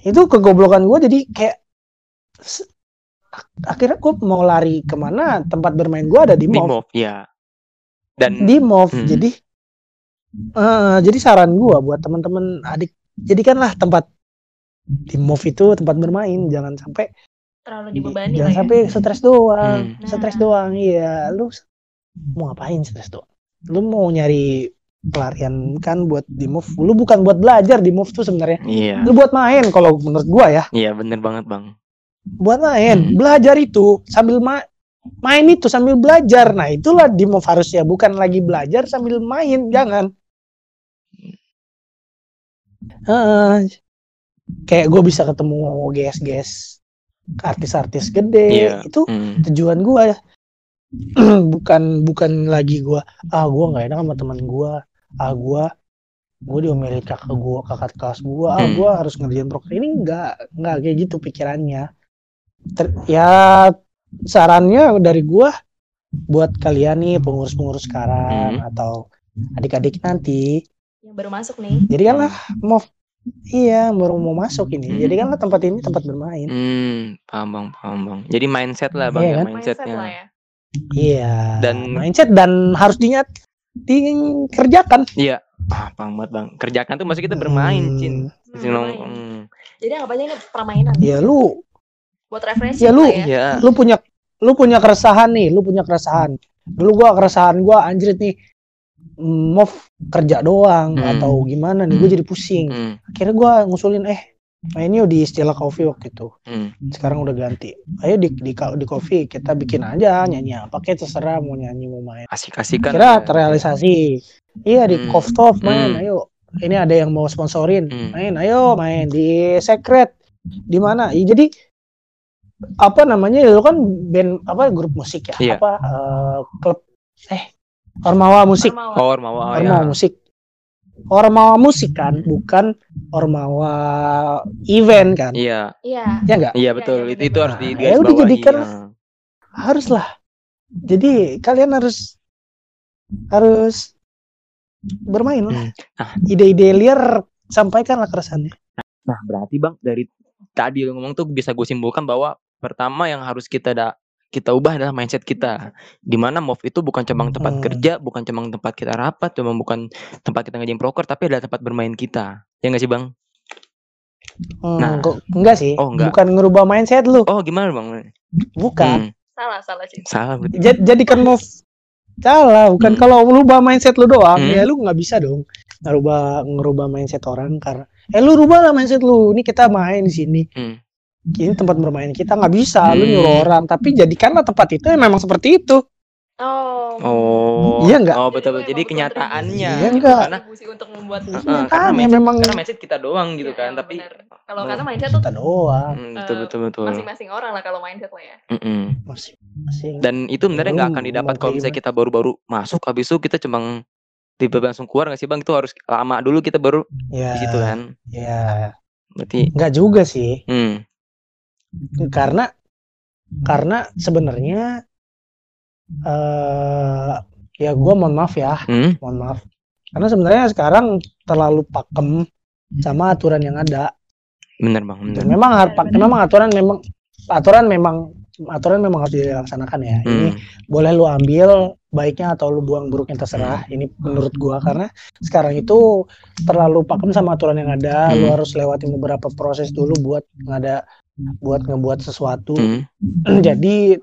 [SPEAKER 4] itu kegoblokan gua jadi kayak akhirnya gue mau lari ke mana tempat bermain gua ada di
[SPEAKER 3] di
[SPEAKER 4] mall
[SPEAKER 3] move ya dan
[SPEAKER 4] di move
[SPEAKER 3] Hmm.
[SPEAKER 4] jadi eh, jadi saran gua buat teman-teman adik jadikanlah tempat di move itu tempat bermain jangan sampai
[SPEAKER 2] terlalu dibebani
[SPEAKER 4] jangan
[SPEAKER 2] lah ya.
[SPEAKER 4] sampai stres doang
[SPEAKER 3] Hmm.
[SPEAKER 4] stres
[SPEAKER 2] Nah.
[SPEAKER 4] doang. Iya lu mau ngapain stres doang? Lu mau nyari pelarian kan buat di move? Lu bukan buat belajar di move tuh sebenarnya.
[SPEAKER 3] Iya.
[SPEAKER 4] Lu buat main kalau menurut gua ya.
[SPEAKER 3] Iya bener banget bang.
[SPEAKER 4] Buat main
[SPEAKER 3] Hmm.
[SPEAKER 4] belajar itu sambil ma- main itu sambil belajar. Nah itulah di move harusnya. Bukan lagi belajar sambil main jangan Heeh. kayak gue bisa ketemu guys-guys artis-artis gede
[SPEAKER 3] Iya.
[SPEAKER 4] itu
[SPEAKER 3] Hmm.
[SPEAKER 4] tujuan ya bukan bukan lagi gua ah gua nggak enak sama teman gua ah gue gue diomelin kakak gue kakak kelas gue ah
[SPEAKER 3] Hmm.
[SPEAKER 4] gue harus ngerjain proker ini enggak enggak kayak gitu pikirannya Ter- ya sarannya dari gue buat kalian nih pengurus-pengurus sekarang
[SPEAKER 3] Hmm.
[SPEAKER 4] atau adik-adik nanti
[SPEAKER 2] Yang baru masuk nih.
[SPEAKER 4] jadikanlah mau iya baru mau masuk ini
[SPEAKER 3] Hmm.
[SPEAKER 4] jadikanlah tempat ini tempat bermain
[SPEAKER 3] Hmm, paham bang, paham bang. Jadi mindset lah bang,
[SPEAKER 4] Iya
[SPEAKER 3] ya,
[SPEAKER 4] kan?
[SPEAKER 2] Mindset
[SPEAKER 3] mindsetnya.
[SPEAKER 2] lah ya.
[SPEAKER 4] iya
[SPEAKER 3] Dan-
[SPEAKER 4] mindset dan harus dinyat dikerjakan
[SPEAKER 3] Iya, ah, paham banget bang. Kerjakan tuh maksud kita bermain,
[SPEAKER 4] Hmm,
[SPEAKER 3] cin.
[SPEAKER 2] Hmm,
[SPEAKER 3] hmm.
[SPEAKER 2] Jadi anggap aja ini permainan.
[SPEAKER 4] ya lu
[SPEAKER 2] Buat refreshing
[SPEAKER 4] Ya, lu-
[SPEAKER 2] lah ya.
[SPEAKER 3] Iya.
[SPEAKER 4] lu punya lu punya keresahan nih lu punya keresahan dulu gua keresahan gua anjrit nih mau kerja doang
[SPEAKER 3] Hmm.
[SPEAKER 4] atau gimana nih gue
[SPEAKER 3] Hmm.
[SPEAKER 4] jadi pusing
[SPEAKER 3] Hmm,
[SPEAKER 4] akhirnya gua ngusulin eh main yuk di istilah coffee waktu itu
[SPEAKER 3] hmm.
[SPEAKER 4] sekarang udah ganti ayo di di, di coffee kita bikin aja nyanyi apa kayak terserah mau nyanyi mau main
[SPEAKER 3] Asik-asikan.
[SPEAKER 4] kira
[SPEAKER 3] aja.
[SPEAKER 4] terrealisasi iya di
[SPEAKER 3] Hmm.
[SPEAKER 4] coffee top main
[SPEAKER 3] Hmm.
[SPEAKER 4] ayo ini ada yang mau sponsorin
[SPEAKER 3] Hmm.
[SPEAKER 4] main ayo main di secret di mana ya, jadi apa namanya lu kan band apa grup musik ya
[SPEAKER 3] Iya.
[SPEAKER 4] apa eh, klub eh ormawa musik
[SPEAKER 2] Ormawa.
[SPEAKER 3] Oh, Ormawa, oh,
[SPEAKER 4] ormawa
[SPEAKER 3] ya.
[SPEAKER 4] musik ormawa musik kan bukan ormawa event kan
[SPEAKER 3] Iya,
[SPEAKER 2] Iya.
[SPEAKER 4] ya enggak
[SPEAKER 3] iya
[SPEAKER 2] Iya,
[SPEAKER 3] betul.
[SPEAKER 2] iya,
[SPEAKER 3] itu itu
[SPEAKER 2] bener.
[SPEAKER 3] harus di
[SPEAKER 4] Nah, ya udah jadikan-
[SPEAKER 3] ya.
[SPEAKER 4] haruslah jadi kalian harus harus bermain lah
[SPEAKER 3] Hmm. Ah.
[SPEAKER 4] ide-ide liar sampaikanlah keresahannya
[SPEAKER 3] Nah, berarti Bang dari tadi lu ngomong tuh bisa gue simpulkan bahwa pertama yang harus kita da kita ubah adalah mindset kita. Di mana move itu bukan cuma tempat
[SPEAKER 4] Hmm.
[SPEAKER 3] kerja, bukan cuma tempat kita rapat, cuma bukan tempat kita ngajin proker, tapi adalah tempat bermain kita. Ya nggak sih Bang?
[SPEAKER 4] Hmm,
[SPEAKER 3] Nah.
[SPEAKER 4] kok enggak sih
[SPEAKER 3] Oh, enggak.
[SPEAKER 4] bukan ngerubah mindset lu
[SPEAKER 3] Oh gimana Bang?
[SPEAKER 4] bukan
[SPEAKER 3] Hmm,
[SPEAKER 2] Salah, salah sih.
[SPEAKER 3] salah berarti.
[SPEAKER 4] Ja- jadikan move salah bukan
[SPEAKER 3] Hmm.
[SPEAKER 4] kalau lu rubah mindset lu doang
[SPEAKER 3] Hmm.
[SPEAKER 4] ya lu nggak bisa dong ngerubah ngerubah mindset orang karena eh lu rubah lah mindset lu ini kita main di sini
[SPEAKER 3] Hmm.
[SPEAKER 4] Ini tempat bermain kita nggak bisa lu
[SPEAKER 3] Hmm.
[SPEAKER 4] nyuruh orang tapi jadikanlah tempat itu yang memang seperti itu
[SPEAKER 2] Oh.
[SPEAKER 3] Oh.
[SPEAKER 4] Iya nggak?
[SPEAKER 3] Oh betul
[SPEAKER 2] lu
[SPEAKER 3] betul. Jadi kenyataannya.
[SPEAKER 4] Iya
[SPEAKER 3] gitu.
[SPEAKER 4] nggak?
[SPEAKER 3] Karena
[SPEAKER 2] untuk membuat
[SPEAKER 3] Heeh,
[SPEAKER 4] Kenyataannya
[SPEAKER 3] karena mindset,
[SPEAKER 4] memang
[SPEAKER 3] karena mindset kita doang gitu
[SPEAKER 2] Iya,
[SPEAKER 3] kan. Tapi
[SPEAKER 2] kalau karena mindset tuh
[SPEAKER 4] kita doang
[SPEAKER 3] Hmm, betul
[SPEAKER 2] Eh,
[SPEAKER 3] betul betul.
[SPEAKER 2] masing-masing orang lah kalau mindset lah ya.
[SPEAKER 3] Mm-mm.
[SPEAKER 4] masih masih
[SPEAKER 3] Dan itu sebenarnya nggak
[SPEAKER 4] Lu
[SPEAKER 3] akan didapat kalau misalnya kita baru-baru masuk habis itu kita cuma tiba langsung keluar nggak sih bang? Itu harus lama dulu kita baru
[SPEAKER 4] ya
[SPEAKER 3] di situ kan.
[SPEAKER 4] ya
[SPEAKER 3] Berarti
[SPEAKER 4] nggak juga sih
[SPEAKER 3] hmm,
[SPEAKER 4] karena karena sebenarnya eh ya gua mohon maaf ya.
[SPEAKER 3] Hmm,
[SPEAKER 4] mohon maaf. Karena sebenarnya sekarang terlalu pakem sama aturan yang ada.
[SPEAKER 3] Bener bang, bener.
[SPEAKER 4] Dan memang har-
[SPEAKER 2] Benar, benar.
[SPEAKER 4] memang aturan memang aturan memang aturan memang harus dilaksanakan ya. Ini
[SPEAKER 3] Hmm,
[SPEAKER 4] boleh lu ambil baiknya atau lu buang buruknya terserah. Ini menurut gua karena sekarang itu terlalu pakem sama aturan yang ada. Lu
[SPEAKER 3] Hmm.
[SPEAKER 4] harus lewatin beberapa proses dulu buat ngada buat ngebuat sesuatu
[SPEAKER 3] hmm,
[SPEAKER 4] jadi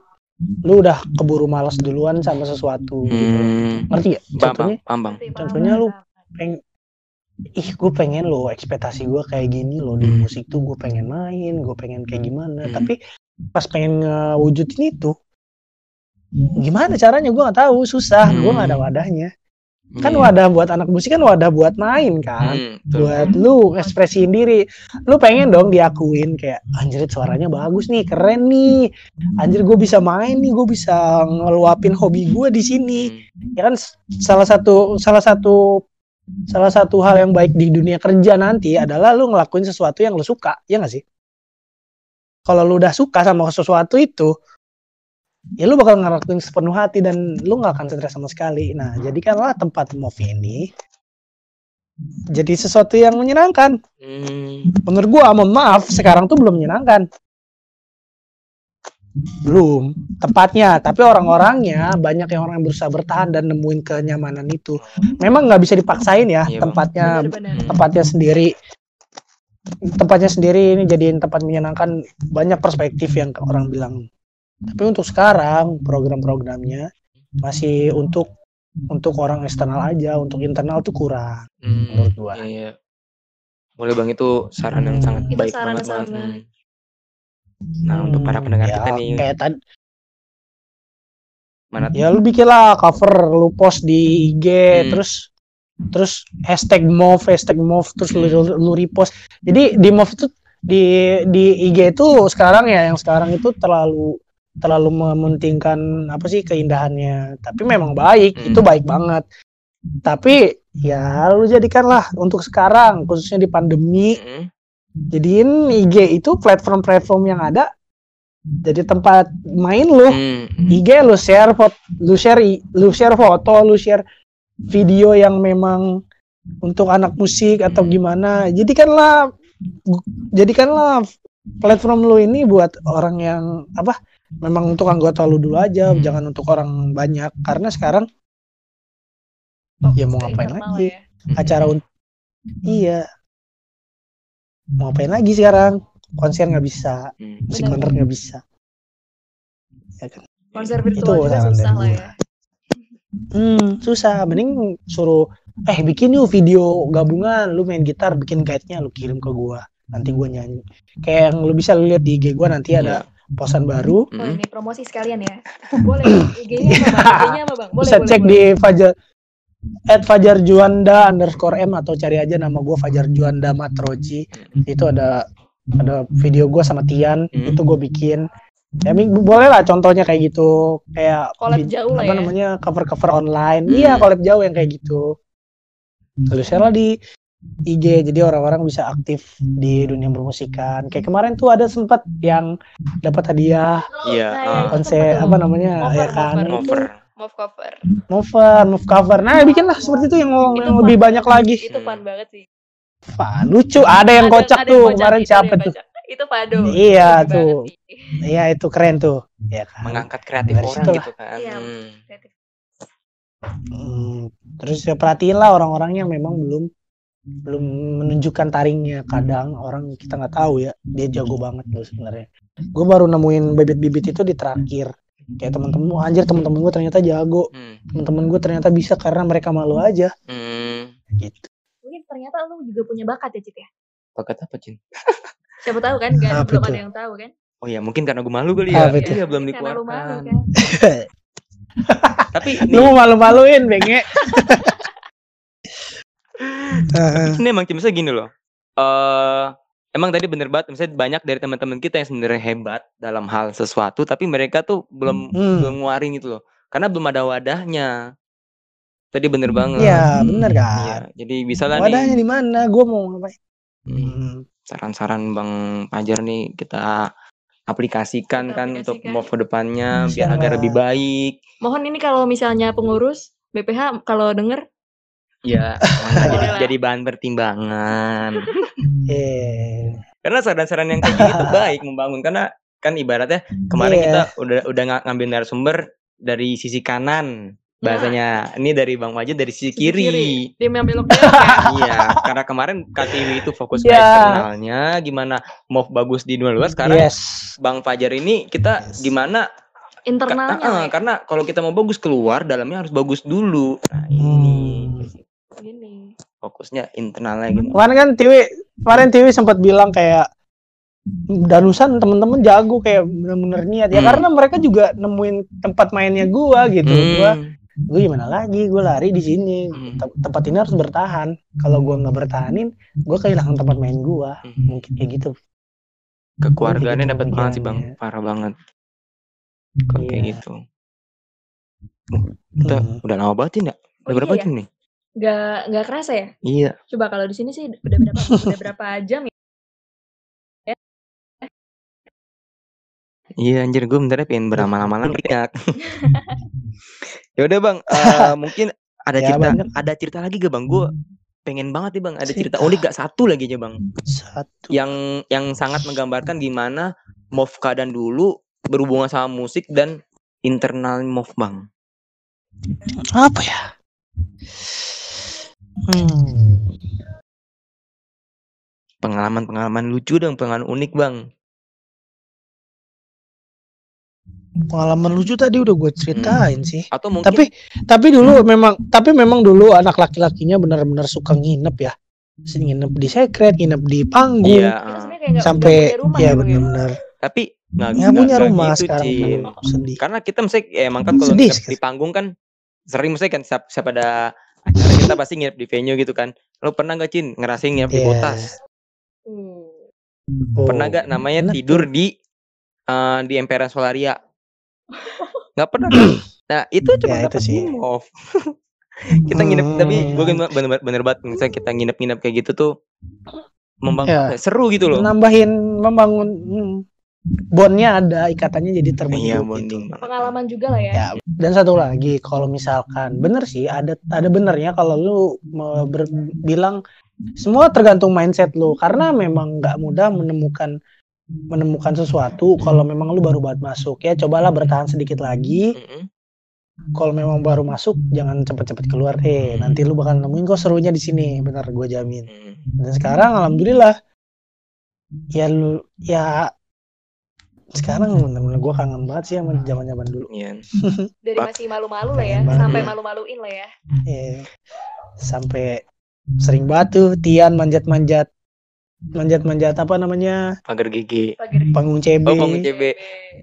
[SPEAKER 4] lu udah keburu malas duluan sama sesuatu gitu
[SPEAKER 3] hmm.
[SPEAKER 4] ngerti gak
[SPEAKER 3] Bang, bang,
[SPEAKER 4] contohnya
[SPEAKER 3] bang.
[SPEAKER 2] Ngerti,
[SPEAKER 4] contohnya
[SPEAKER 2] paham,
[SPEAKER 4] lu
[SPEAKER 2] paham.
[SPEAKER 4] peng ih gue pengen lo ekspektasi gue kayak gini loh di
[SPEAKER 3] Hmm.
[SPEAKER 4] musik tuh gue pengen main gue pengen kayak gimana
[SPEAKER 3] Hmm.
[SPEAKER 4] tapi pas pengen ngewujudin itu gimana caranya gue nggak tahu susah gue nggak ada
[SPEAKER 3] Hmm.
[SPEAKER 4] wadahnya kan
[SPEAKER 3] Iya.
[SPEAKER 4] wadah buat anak musik kan wadah buat main kan.
[SPEAKER 3] Hmm,
[SPEAKER 4] buat lu ekspresiin diri. Lu pengen dong diakuin kayak anjir suaranya bagus nih keren nih. Anjir gue bisa main nih gue bisa ngeluapin hobi gue di sini.
[SPEAKER 3] Hmm,
[SPEAKER 4] ya kan salah satu salah satu salah satu hal yang baik di dunia kerja nanti adalah lu ngelakuin sesuatu yang lu suka ya nggak sih? Kalau lu udah suka sama sesuatu itu ya lu bakal ngelakuin sepenuh hati dan lu nggak akan stres sama sekali. Nah jadikanlah tempat move ini jadi sesuatu yang menyenangkan.
[SPEAKER 3] Hmm,
[SPEAKER 4] menurut gua mohon maaf sekarang tuh belum menyenangkan. Belum tepatnya. Tapi orang-orangnya banyak yang orang yang berusaha bertahan dan nemuin kenyamanan itu. Memang nggak bisa dipaksain ya
[SPEAKER 3] Iya,
[SPEAKER 4] tempatnya
[SPEAKER 2] Benar-benar.
[SPEAKER 3] Hmm.
[SPEAKER 4] tempatnya sendiri. Tempatnya sendiri ini jadiin tempat menyenangkan. Banyak perspektif yang orang bilang tapi untuk sekarang program-programnya masih untuk untuk orang eksternal aja untuk internal tuh kurang
[SPEAKER 3] hmm,
[SPEAKER 4] menurut gua.
[SPEAKER 3] iya, iya. Boleh bang itu saran yang
[SPEAKER 4] Hmm.
[SPEAKER 3] sangat
[SPEAKER 2] Itu
[SPEAKER 3] baik
[SPEAKER 2] saran
[SPEAKER 3] banget Hmm. Nah untuk para
[SPEAKER 4] Hmm,
[SPEAKER 3] pendengar
[SPEAKER 4] ya,
[SPEAKER 3] kita nih
[SPEAKER 4] kayak tadi
[SPEAKER 3] mana
[SPEAKER 4] ya lu bikin lah cover lu post di IG
[SPEAKER 3] Hmm.
[SPEAKER 4] terus terus hashtag move hashtag move terus lu, lu, lu repost jadi di move itu di di IG itu sekarang ya yang sekarang itu terlalu terlalu mementingkan apa sih keindahannya tapi memang baik
[SPEAKER 3] Hmm.
[SPEAKER 4] itu baik banget Tapi ya lu jadikanlah untuk sekarang khususnya di pandemi
[SPEAKER 3] Mm-mm.
[SPEAKER 4] jadiin IG itu platform-platform yang ada jadi tempat main lu.
[SPEAKER 3] Mm, mm.
[SPEAKER 4] IG lu share foto, lu share lu share foto, lu share video yang memang untuk anak musik atau
[SPEAKER 3] Hmm.
[SPEAKER 4] gimana. Jadikanlah jadikanlah platform lu ini buat orang yang apa? Memang untuk anggota lu dulu aja,
[SPEAKER 3] Hmm.
[SPEAKER 4] jangan untuk orang banyak. Karena sekarang Ya, mau ngapain lagi?
[SPEAKER 2] ya.
[SPEAKER 4] acara un- iya mau ngapain lagi sekarang konser nggak bisa
[SPEAKER 3] Mm.
[SPEAKER 4] musik konser nggak bisa ya kan
[SPEAKER 2] Konser
[SPEAKER 4] Itu
[SPEAKER 2] juga susah lah ya.
[SPEAKER 4] hmm susah mending suruh eh bikin yuk video gabungan lu main gitar bikin guide-nya lu kirim ke gua nanti gua nyanyi kayak yang lu bisa lihat di IG gua nanti ada posan baru
[SPEAKER 2] Oh ini promosi sekalian ya. Boleh. IG-nya apa bang? IG-nya apa bang? Boleh
[SPEAKER 4] bisa
[SPEAKER 2] boleh.
[SPEAKER 4] cek
[SPEAKER 2] boleh.
[SPEAKER 4] di Fajar at Fajar Juanda underscore M atau cari aja nama gua Fajar Juanda Matroji itu ada ada video gua sama Tian
[SPEAKER 3] Hmm.
[SPEAKER 4] itu gue bikin ya boleh lah contohnya kayak gitu kayak
[SPEAKER 2] Collab jauh lah
[SPEAKER 4] apa
[SPEAKER 2] ya.
[SPEAKER 4] namanya cover cover online
[SPEAKER 3] Hmm.
[SPEAKER 4] iya collab jauh yang kayak gitu lalu share lah di IG jadi orang-orang bisa aktif di dunia permusikan kayak kemarin tuh ada sempat yang dapat hadiah
[SPEAKER 3] Iya.
[SPEAKER 2] Nah,
[SPEAKER 3] ah.
[SPEAKER 2] itu
[SPEAKER 4] konser
[SPEAKER 2] tuh?
[SPEAKER 4] apa namanya
[SPEAKER 2] Cover,
[SPEAKER 4] ya kan
[SPEAKER 2] cover.
[SPEAKER 4] itu
[SPEAKER 3] Cover.
[SPEAKER 2] Move cover.
[SPEAKER 4] mover move cover nah bikin lah seperti itu yang,
[SPEAKER 2] Itu
[SPEAKER 4] yang
[SPEAKER 2] fun
[SPEAKER 4] lebih banyak lagi
[SPEAKER 2] Itu fun banget sih.
[SPEAKER 4] Wah, lucu ada yang
[SPEAKER 2] Ada-
[SPEAKER 4] kocak
[SPEAKER 2] ada
[SPEAKER 4] tuh
[SPEAKER 2] yang kocak,
[SPEAKER 4] kemarin
[SPEAKER 2] itu ada
[SPEAKER 4] siapa
[SPEAKER 2] yang
[SPEAKER 4] tuh.
[SPEAKER 2] Itu Pado.
[SPEAKER 4] Iya,
[SPEAKER 2] Lucu
[SPEAKER 4] tuh. iya itu keren tuh ya kan
[SPEAKER 3] Mengangkat kreatif
[SPEAKER 4] Dari
[SPEAKER 3] orang gitu kan.
[SPEAKER 2] Iya.
[SPEAKER 3] Mm.
[SPEAKER 2] Kreatif.
[SPEAKER 4] Hmm, terus ya perhatiin lah orang-orangnya memang belum belum menunjukkan taringnya kadang orang kita nggak tahu ya dia jago banget loh sebenarnya gue baru nemuin bibit-bibit itu di terakhir kayak teman-temen "Wah, anjir teman-teman gue ternyata jago
[SPEAKER 3] Mm.
[SPEAKER 4] teman-teman gue ternyata bisa karena mereka malu aja
[SPEAKER 3] Mm.
[SPEAKER 4] gitu
[SPEAKER 2] Mungkin ternyata lu juga punya bakat ya Cit ya.
[SPEAKER 3] Bakat apa, Cin?
[SPEAKER 2] Siapa tahu kan? Gak,
[SPEAKER 4] Apa
[SPEAKER 2] belum
[SPEAKER 4] itu?
[SPEAKER 2] ada yang tahu kan?
[SPEAKER 3] Oh ya, mungkin karena gue malu kali ya.
[SPEAKER 4] Apa?
[SPEAKER 3] Iya, belum
[SPEAKER 2] lu malu
[SPEAKER 3] dikeluarkan.
[SPEAKER 2] kan.
[SPEAKER 3] Tapi
[SPEAKER 4] lu mau malu-maluin benge
[SPEAKER 3] ini emang misalnya gini loh. Eh emang tadi bener banget misalnya banyak dari teman-teman kita yang sebenarnya hebat dalam hal sesuatu tapi mereka tuh belum
[SPEAKER 4] Hmm.
[SPEAKER 3] belum nguarin gitu loh. Karena belum ada wadahnya. Tadi bener banget.
[SPEAKER 4] ya bener
[SPEAKER 3] Iya,
[SPEAKER 4] kan
[SPEAKER 3] jadi bisa lah
[SPEAKER 4] wadahnya di mana gue mau ngapain
[SPEAKER 3] hmm,
[SPEAKER 4] Hmm,
[SPEAKER 3] saran-saran Bang Fajar nih kita aplikasikan
[SPEAKER 2] Kita
[SPEAKER 3] kan untuk move ke depannya biar agar lebih baik.
[SPEAKER 2] Mohon ini kalau misalnya pengurus BPH kalau denger
[SPEAKER 3] Ya, jadi, jadi bahan pertimbangan.
[SPEAKER 4] eh
[SPEAKER 3] Karena saran-saran yang kayak gini tuh baik membangun karena kan ibaratnya kemarin
[SPEAKER 4] Iya.
[SPEAKER 3] kita udah udah nga- ngambil narasumber dari sisi kanan bahasanya. Ini dari Bang Wajid dari sisi,
[SPEAKER 2] Sisi
[SPEAKER 3] kiri.
[SPEAKER 2] kiri. dia memang belok belok kan.
[SPEAKER 3] iya, karena kemarin KTW itu fokus ke
[SPEAKER 4] Ya.
[SPEAKER 3] eksternalnya, gimana mau bagus di dunia luar. Sekarang
[SPEAKER 4] yes
[SPEAKER 3] Bang Fajar ini kita
[SPEAKER 4] Yes.
[SPEAKER 3] gimana Ka-
[SPEAKER 2] Internalnya lah ya.
[SPEAKER 3] karena kalau kita mau bagus keluar dalamnya harus bagus dulu. Nah, ini
[SPEAKER 4] Hmm.
[SPEAKER 2] Gini.
[SPEAKER 3] fokusnya internalnya gitu.
[SPEAKER 4] Kemarin kan Tiwi, kemarin Tiwi sempat bilang kayak Danusan temen-temen jago kayak bener-bener niat ya
[SPEAKER 3] Hmm.
[SPEAKER 4] karena mereka juga nemuin tempat mainnya gua gitu. Gua
[SPEAKER 3] Hmm.
[SPEAKER 4] gue gimana lagi? Gue lari di sini.
[SPEAKER 3] Hmm.
[SPEAKER 4] Tem- Tempat ini harus bertahan. Kalau gua nggak bertahanin, gua kehilangan tempat main gua.
[SPEAKER 3] Hmm.
[SPEAKER 4] Mungkin kayak gitu.
[SPEAKER 3] kekeluargaannya
[SPEAKER 4] Gitu
[SPEAKER 3] dapat banget sih bang
[SPEAKER 4] pemikirannya.
[SPEAKER 3] parah banget kalau kayak
[SPEAKER 4] Iya.
[SPEAKER 3] gitu kita
[SPEAKER 4] Hmm.
[SPEAKER 3] udah lama banget ya udah
[SPEAKER 2] Oh,
[SPEAKER 3] berapa
[SPEAKER 2] iya ya?
[SPEAKER 3] jam nih
[SPEAKER 2] Gak nggak kerasa ya?
[SPEAKER 3] iya
[SPEAKER 2] Coba kalau di sini sih udah berapa udah berapa jam ya?
[SPEAKER 3] iya anjir gue bentar ya pengen beramal-amalan banyak ya udah bang eh, mungkin ada
[SPEAKER 4] Ya,
[SPEAKER 3] cerita
[SPEAKER 4] banyak.
[SPEAKER 3] ada cerita lagi gak bang gue pengen banget nih bang ada cerita
[SPEAKER 4] Cerita.
[SPEAKER 3] unik gak satu lagi aja bang
[SPEAKER 4] Satu.
[SPEAKER 3] yang yang sangat menggambarkan gimana Movka dan dulu berhubungan sama musik dan internal Mov bang
[SPEAKER 4] Apa ya? Hmm.
[SPEAKER 3] pengalaman-pengalaman lucu dong pengalaman unik bang
[SPEAKER 4] Pengalaman lucu tadi udah gue ceritain sih.
[SPEAKER 3] atau mungkin
[SPEAKER 4] Tapi tapi dulu memang tapi memang dulu anak laki-lakinya benar-benar suka nginep ya. Nginep di secret, nginep di panggung.
[SPEAKER 3] iya
[SPEAKER 2] Kita sebenarnya kayak nggak
[SPEAKER 4] sampai
[SPEAKER 2] rumah
[SPEAKER 4] ya
[SPEAKER 2] Bang, ya?
[SPEAKER 4] benar-benar
[SPEAKER 3] tapi nggak
[SPEAKER 4] ya
[SPEAKER 3] nggak-
[SPEAKER 4] punya rumah
[SPEAKER 3] gitu,
[SPEAKER 4] sekarang sedih
[SPEAKER 3] karena kita mesti ya emang kan kalau
[SPEAKER 4] Sedih
[SPEAKER 3] di panggung kan sering mesti kan siap, siap ada acara kita pasti nginep di venue gitu kan lo pernah gak Cin ngerasain nginep di
[SPEAKER 4] Iya.
[SPEAKER 3] botas
[SPEAKER 2] Hmm.
[SPEAKER 4] Oh,
[SPEAKER 3] pernah gak namanya
[SPEAKER 4] enak
[SPEAKER 3] tidur di eh, di Emperor Solaria nggak pernah kan nah itu cuma
[SPEAKER 4] Ya,
[SPEAKER 3] dapat
[SPEAKER 4] sih.
[SPEAKER 3] move kita nginep tapi
[SPEAKER 4] Hmm.
[SPEAKER 3] gue bener, bener, bener banget misalnya kita nginep-nginep kayak gitu tuh membangun
[SPEAKER 4] Ya.
[SPEAKER 3] apa ya, seru gitu loh
[SPEAKER 4] nambahin membangun hmm, bondnya ada ikatannya jadi terbentuk
[SPEAKER 3] iya
[SPEAKER 4] gitu.
[SPEAKER 3] bonding.
[SPEAKER 2] Pengalaman juga lah ya.
[SPEAKER 4] Ya, dan satu lagi kalau misalkan bener sih ada ada benernya kalau lu ber- bilang semua tergantung mindset lu. Karena memang nggak mudah menemukan menemukan sesuatu kalau memang lu baru banget masuk. Ya cobalah bertahan sedikit lagi. Kalau memang baru masuk jangan cepet-cepet keluar. Eh nanti lu bakal nemuin kok serunya di sini. Bener gue jamin. Dan sekarang alhamdulillah ya lu ya sekarang bener-bener gue kangen banget sih sama zaman-zaman dulu.
[SPEAKER 3] Iya.
[SPEAKER 2] Dari masih malu-malu lah ya,
[SPEAKER 4] banget.
[SPEAKER 2] sampai malu-maluin lah ya.
[SPEAKER 4] Eh, sampai sering batu Tian manjat-manjat manjat-manjat apa namanya?
[SPEAKER 3] Pagar
[SPEAKER 2] Pagar
[SPEAKER 4] panggung CB
[SPEAKER 3] Oh, panggung CB.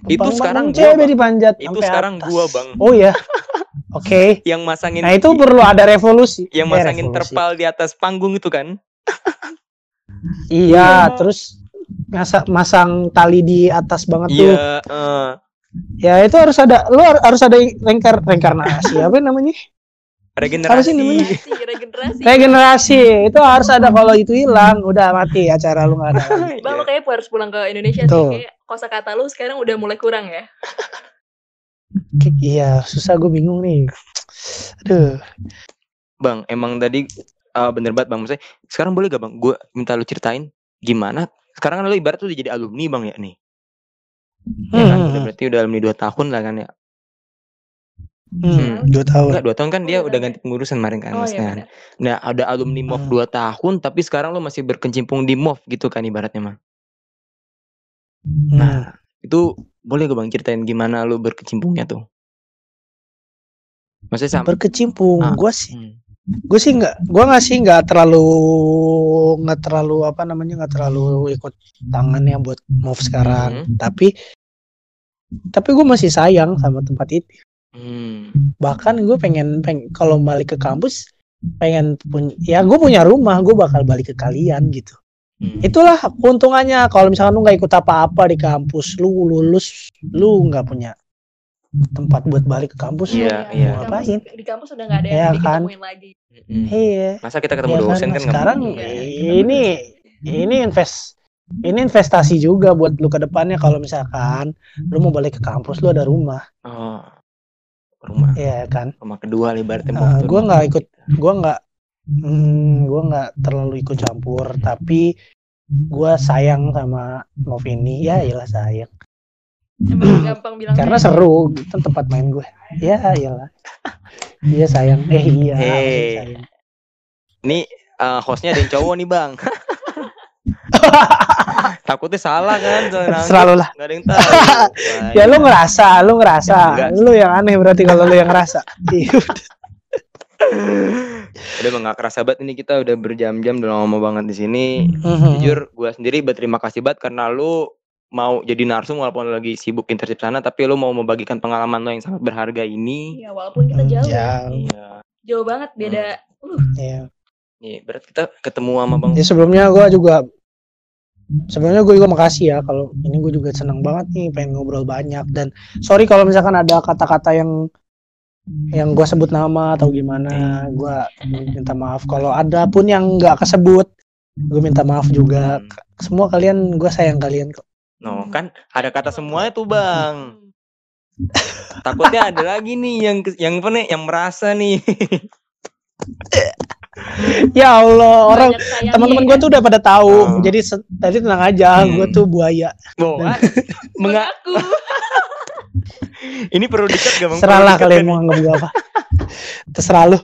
[SPEAKER 3] itu
[SPEAKER 4] Panggung-
[SPEAKER 3] sekarang gua
[SPEAKER 4] CB
[SPEAKER 3] bang.
[SPEAKER 4] dipanjat.
[SPEAKER 3] Itu
[SPEAKER 4] sampai
[SPEAKER 3] sekarang
[SPEAKER 4] atas.
[SPEAKER 3] gua bang.
[SPEAKER 4] Oh ya oke.
[SPEAKER 3] Yang masangin
[SPEAKER 4] nah itu perlu ada revolusi.
[SPEAKER 3] yang
[SPEAKER 4] Eh,
[SPEAKER 3] masangin
[SPEAKER 4] revolusi.
[SPEAKER 3] terpal di atas panggung itu kan?
[SPEAKER 4] Iya. terus masa masang tali di atas banget tuh
[SPEAKER 3] iya eh,
[SPEAKER 4] ya itu harus ada lu har- harus ada rengkar rengkarnasi apa namanya
[SPEAKER 3] regenerasi
[SPEAKER 4] namanya?
[SPEAKER 2] Regenerasi, regenerasi.
[SPEAKER 4] itu harus ada kalau itu hilang udah mati acara lu nggak ada.
[SPEAKER 2] Bang, lo
[SPEAKER 3] Iya.
[SPEAKER 2] kayaknya harus pulang ke Indonesia
[SPEAKER 4] Tuh.
[SPEAKER 2] sih. Kayak kosa kata lu sekarang udah mulai kurang ya.
[SPEAKER 4] Kayak- iya susah gue bingung nih aduh
[SPEAKER 3] bang emang tadi eh, bener banget bang maksudnya sekarang boleh gak bang gue minta lu ceritain gimana sekarang kan lu ibarat tuh udah jadi alumni bang ya nih. Ya kan
[SPEAKER 4] Hmm,
[SPEAKER 3] udah berarti udah alumni 2 tahun lah kan ya.
[SPEAKER 4] Hmm, dua tahun.
[SPEAKER 3] Enggak 2 tahun kan
[SPEAKER 2] Oh,
[SPEAKER 3] dia
[SPEAKER 2] udah
[SPEAKER 3] udah
[SPEAKER 2] sampai.
[SPEAKER 3] ganti pengurusan kemarin kan
[SPEAKER 2] Oh
[SPEAKER 3] Mas,
[SPEAKER 2] iya
[SPEAKER 3] kan nah ada alumni MOV
[SPEAKER 4] Hmm.
[SPEAKER 3] 2 tahun tapi sekarang lu masih berkecimpung di MOV gitu kan ibaratnya mah
[SPEAKER 4] Hmm.
[SPEAKER 3] nah itu boleh gak bang ceritain gimana lu berkecimpungnya tuh? Maksudnya sama
[SPEAKER 4] berkecimpung?
[SPEAKER 3] Ah.
[SPEAKER 4] gue sih
[SPEAKER 3] Hmm.
[SPEAKER 4] Gue sih nggak gue nggak sih nggak terlalu nggak terlalu apa namanya nggak terlalu ikut tangannya buat move sekarang
[SPEAKER 3] Mhm.
[SPEAKER 4] tapi tapi gue masih sayang sama tempat itu
[SPEAKER 3] Hmm.
[SPEAKER 4] bahkan gue pengen peng kalau balik ke kampus pengen punya ya gue punya rumah gue bakal balik ke kalian gitu
[SPEAKER 3] Hmm.
[SPEAKER 4] itulah keuntungannya kalau misalkan lu nggak ikut apa-apa di kampus lu lulus lu nggak punya tempat buat balik ke kampus lu
[SPEAKER 3] Iya,
[SPEAKER 2] Di
[SPEAKER 3] iya.
[SPEAKER 4] mau
[SPEAKER 2] kampus-
[SPEAKER 4] ngapain
[SPEAKER 2] Di kampus udah nggak ada
[SPEAKER 4] Iya
[SPEAKER 2] yang
[SPEAKER 4] kan?
[SPEAKER 2] lagi.
[SPEAKER 3] Hmm.
[SPEAKER 4] iya
[SPEAKER 3] masa kita ketemu
[SPEAKER 4] Ya kan?
[SPEAKER 3] dosen kan nggak
[SPEAKER 4] sekarang.
[SPEAKER 2] Iya.
[SPEAKER 4] ini ini invest ini investasi juga buat lu ke depannya kalau misalkan lu mau balik ke kampus lu ada rumah
[SPEAKER 3] oh rumah
[SPEAKER 4] ya kan
[SPEAKER 3] rumah kedua
[SPEAKER 4] Eh,
[SPEAKER 3] mau tuh
[SPEAKER 4] gua nggak ikut gua nggak hmm, gua nggak terlalu ikut campur tapi gua sayang sama Novini ya iyalah sayang
[SPEAKER 2] Emang gampang bilang
[SPEAKER 4] karena
[SPEAKER 2] sayang.
[SPEAKER 4] seru itu tempat main gue ya iyalah iya sayang eh iya
[SPEAKER 3] Hey.
[SPEAKER 4] sayang.
[SPEAKER 3] Nih eh, hostnya ada yang cowok nih bang. Takutnya salah kan,
[SPEAKER 4] selalu lah
[SPEAKER 3] Nggak ada yang tahu.
[SPEAKER 4] ya lu ngerasa lu ngerasa
[SPEAKER 3] Ya,
[SPEAKER 4] lu yang aneh berarti kalau lu yang ngerasa Iya.
[SPEAKER 3] Udah emang nggak kerasa banget ini kita udah berjam-jam udah lama banget di sini.
[SPEAKER 4] Mhm.
[SPEAKER 3] Jujur gua sendiri berterima kasih banget karena lu mau jadi narsum walaupun lagi sibuk internship sana tapi lu mau membagikan pengalaman lu yang sangat berharga ini.
[SPEAKER 2] Iya, walaupun kita jauh. ya.
[SPEAKER 4] Jauh.
[SPEAKER 3] Iya.
[SPEAKER 2] Jauh banget beda. Uh,
[SPEAKER 4] Iya.
[SPEAKER 3] Nih, berat kita ketemu sama Bang.
[SPEAKER 4] Ya sebelumnya gue juga sebelumnya gue juga makasih ya kalau ini gue juga senang banget nih pengen ngobrol banyak dan sorry kalau misalkan ada kata-kata yang yang gue sebut nama atau gimana gue minta maaf kalau ada pun yang nggak kesebut gue minta maaf juga
[SPEAKER 3] Hmm.
[SPEAKER 4] semua kalian gue sayang kalian kok
[SPEAKER 3] No, kan ada kata semuanya tuh, Bang. Takutnya ada lagi nih yang yang apa nih yang merasa nih.
[SPEAKER 4] ya Allah orang teman-teman
[SPEAKER 2] ya.
[SPEAKER 4] gue tuh udah pada tahu
[SPEAKER 3] Oh.
[SPEAKER 4] jadi tadi tenang aja
[SPEAKER 3] Hmm.
[SPEAKER 4] gue tuh buaya.
[SPEAKER 3] Menga
[SPEAKER 2] Mengaku.
[SPEAKER 3] ini perlu dikat gak Bang? dikat
[SPEAKER 4] kalian mau gue apa terserah lu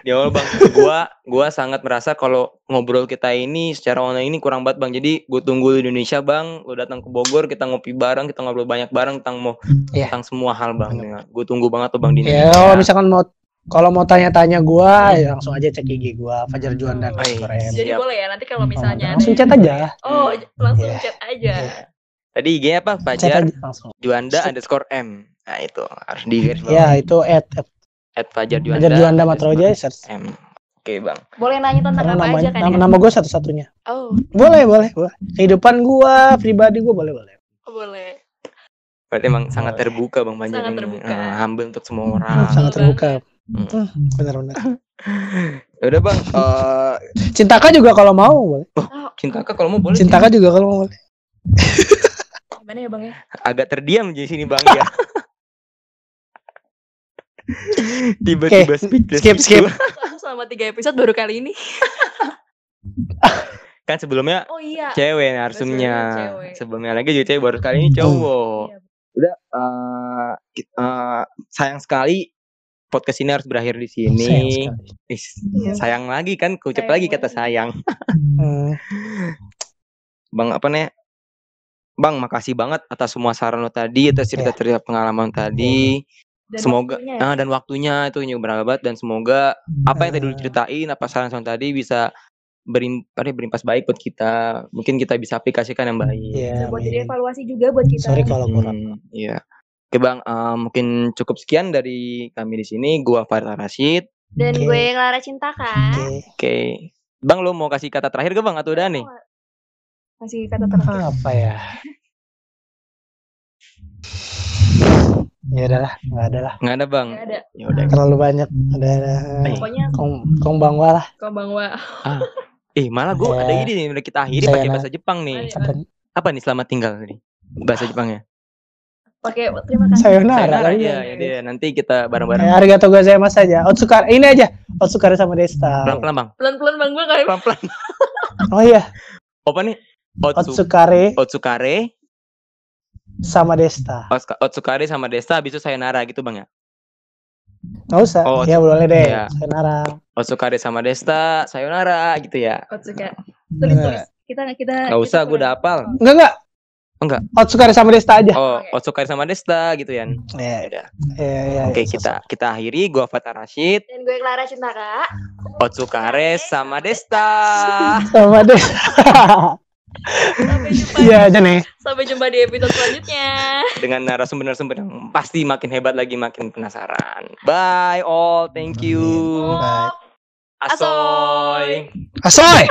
[SPEAKER 3] Ya Allah bang, gua gua sangat merasa kalau ngobrol kita ini secara online ini kurang banget bang. Jadi gue tunggu di Indonesia bang, lu datang ke Bogor, kita ngopi bareng, kita ngobrol banyak bareng tentang mau
[SPEAKER 4] Iya.
[SPEAKER 3] tentang semua hal bang. Gue tunggu banget tuh bang di
[SPEAKER 4] Ya,
[SPEAKER 3] Indonesia.
[SPEAKER 4] kalau misalkan mau kalau mau tanya-tanya gua, ya langsung aja cek IG gua Fajar Juan dan
[SPEAKER 2] Oh,
[SPEAKER 3] iya.
[SPEAKER 2] Jadi
[SPEAKER 3] Siap.
[SPEAKER 2] boleh ya nanti kalau misalnya ada
[SPEAKER 4] langsung
[SPEAKER 2] yang-
[SPEAKER 4] chat aja.
[SPEAKER 2] Oh, langsung
[SPEAKER 4] Iya.
[SPEAKER 2] chat aja.
[SPEAKER 3] Tadi IG-nya apa? Fajar. Juanda underscore M. Nah itu harus di garis bawah.
[SPEAKER 4] Ya, itu at, at
[SPEAKER 3] At Fajar Juanda.
[SPEAKER 4] Fajar Juanda Matro
[SPEAKER 3] underscore
[SPEAKER 4] aja search.
[SPEAKER 3] M. Oke bang.
[SPEAKER 2] Boleh nanya tentang
[SPEAKER 4] Karena
[SPEAKER 2] apa
[SPEAKER 4] nama,
[SPEAKER 2] aja kan
[SPEAKER 4] nama,
[SPEAKER 2] ya?
[SPEAKER 4] nama gua satu-satunya.
[SPEAKER 2] Oh,
[SPEAKER 4] Boleh, boleh, boleh. Kehidupan gua, pribadi gua boleh, boleh.
[SPEAKER 2] boleh.
[SPEAKER 3] Berarti emang sangat terbuka bang Fajar
[SPEAKER 2] Sangat terbuka.
[SPEAKER 3] Eh, humble untuk semua
[SPEAKER 4] Hmm,
[SPEAKER 3] orang.
[SPEAKER 4] sangat terbuka. Benar-benar.
[SPEAKER 3] Ya Udah bang, eh
[SPEAKER 4] Cintaka juga kalau mau boleh.
[SPEAKER 3] cinta kak kalau mau boleh.
[SPEAKER 4] Cintaka juga kalau mau boleh.
[SPEAKER 2] Gimana ya bang ya?
[SPEAKER 3] Agak terdiam di sini bang ya. Tiba-tiba
[SPEAKER 4] Oke,
[SPEAKER 3] speechless
[SPEAKER 4] skip, skip.
[SPEAKER 2] Selama tiga episode baru kali ini.
[SPEAKER 3] Kan sebelumnya
[SPEAKER 2] Oh iya.
[SPEAKER 3] cewek narsumnya.
[SPEAKER 2] Sebelumnya cewek.
[SPEAKER 3] Sebelumnya lagi juga cewek baru kali ini cowok.
[SPEAKER 2] Iya.
[SPEAKER 3] Udah eh, ki- eh, sayang sekali podcast ini harus berakhir di sini.
[SPEAKER 4] Sayang sekali.
[SPEAKER 3] Is,
[SPEAKER 2] Iya.
[SPEAKER 3] sayang lagi kan, kucap lagi kata
[SPEAKER 2] lagi.
[SPEAKER 3] sayang. Bang apa nih? Bang, makasih banget atas semua saran lo tadi, atas cerita-cerita pengalaman tadi.
[SPEAKER 2] Dan
[SPEAKER 3] semoga
[SPEAKER 2] waktunya ya.
[SPEAKER 3] ah, dan waktunya itu juga berabad dan semoga apa yang tadi lu
[SPEAKER 4] eh,
[SPEAKER 3] ceritain, apa saran-saran tadi bisa berim, ya, berimpas baik buat kita. Mungkin kita bisa aplikasikan yang baik.
[SPEAKER 4] Iya,
[SPEAKER 2] Bisa buat jadi evaluasi juga buat kita.
[SPEAKER 4] Sorry kalau kurang.
[SPEAKER 3] Hmm, iya. Oke bang, eh, mungkin cukup sekian dari kami di sini. Gua Farah Rashid.
[SPEAKER 2] Dan
[SPEAKER 4] Oke.
[SPEAKER 2] gue Clara Cinta kan.
[SPEAKER 4] Oke.
[SPEAKER 3] Oke, bang lo mau kasih kata terakhir ke bang atau udah nih?
[SPEAKER 2] Masih kata terakhir.
[SPEAKER 4] Apa ya? Ya udahlah, nggak ada lah.
[SPEAKER 3] Nggak ada bang.
[SPEAKER 2] Nggak ada.
[SPEAKER 3] Ya udah.
[SPEAKER 4] Terlalu banyak. Ada ada.
[SPEAKER 2] Pokoknya
[SPEAKER 4] Kong Kong Bangwa lah.
[SPEAKER 2] kau bang Wa.
[SPEAKER 3] Eh malah gue
[SPEAKER 4] Ya.
[SPEAKER 3] ada ide nih. Udah kita akhiri
[SPEAKER 4] Saya
[SPEAKER 3] pakai
[SPEAKER 4] nah.
[SPEAKER 3] bahasa Jepang nih.
[SPEAKER 4] Apa?
[SPEAKER 3] Apa nih selamat tinggal nih? Bahasa Jepangnya.
[SPEAKER 2] Pakai terima kasih.
[SPEAKER 4] Sayonara.
[SPEAKER 3] Sayonara
[SPEAKER 4] kali
[SPEAKER 3] aja.
[SPEAKER 4] ya.
[SPEAKER 3] Ya, deh, nanti kita bareng-bareng.
[SPEAKER 4] Eh, Arigato gozaimasu saja. Otsukare ini aja. Otsukare sama Desta.
[SPEAKER 3] Pelan-pelan bang.
[SPEAKER 2] Pelan-pelan bang gue kayak
[SPEAKER 3] Pelan-pelan.
[SPEAKER 4] Oh iya,
[SPEAKER 3] Apa nih? Otsu,
[SPEAKER 4] Otsukare
[SPEAKER 3] Otsukare,
[SPEAKER 4] sama Desta.
[SPEAKER 3] Otsuka- Otsukare sama Desta, habis itu Sayonara gitu bang ya?
[SPEAKER 4] Nggak usah.
[SPEAKER 3] Oh,
[SPEAKER 4] ya boleh deh.
[SPEAKER 3] iya.
[SPEAKER 4] Sayonara.
[SPEAKER 3] Otsukare sama Desta, Sayonara gitu ya?
[SPEAKER 2] Otsuka. Tulis tulis. Kita kita.
[SPEAKER 3] Nggak usah, gue udah hafal.
[SPEAKER 4] Enggak enggak.
[SPEAKER 3] Enggak.
[SPEAKER 4] Otsukare sama Desta aja.
[SPEAKER 3] Oh,
[SPEAKER 2] Oke.
[SPEAKER 3] Otsukare sama Desta gitu ya?
[SPEAKER 4] Ya,
[SPEAKER 3] Udah.
[SPEAKER 4] ya, ya,
[SPEAKER 3] Oke, kita kita akhiri. Gua Fatar Rashid,
[SPEAKER 2] Dan gue Clara Cinta kak.
[SPEAKER 3] Otsukare sama Desta.
[SPEAKER 4] sama Desta.
[SPEAKER 2] Sampai jumpa.
[SPEAKER 4] Iya aja nih.
[SPEAKER 2] Sampai jumpa di episode selanjutnya.
[SPEAKER 3] Dengan narasumber-narasumber yang pasti makin hebat lagi, makin penasaran. Bye all, thank you.
[SPEAKER 4] Bye.
[SPEAKER 3] Asoy.
[SPEAKER 4] Asoy.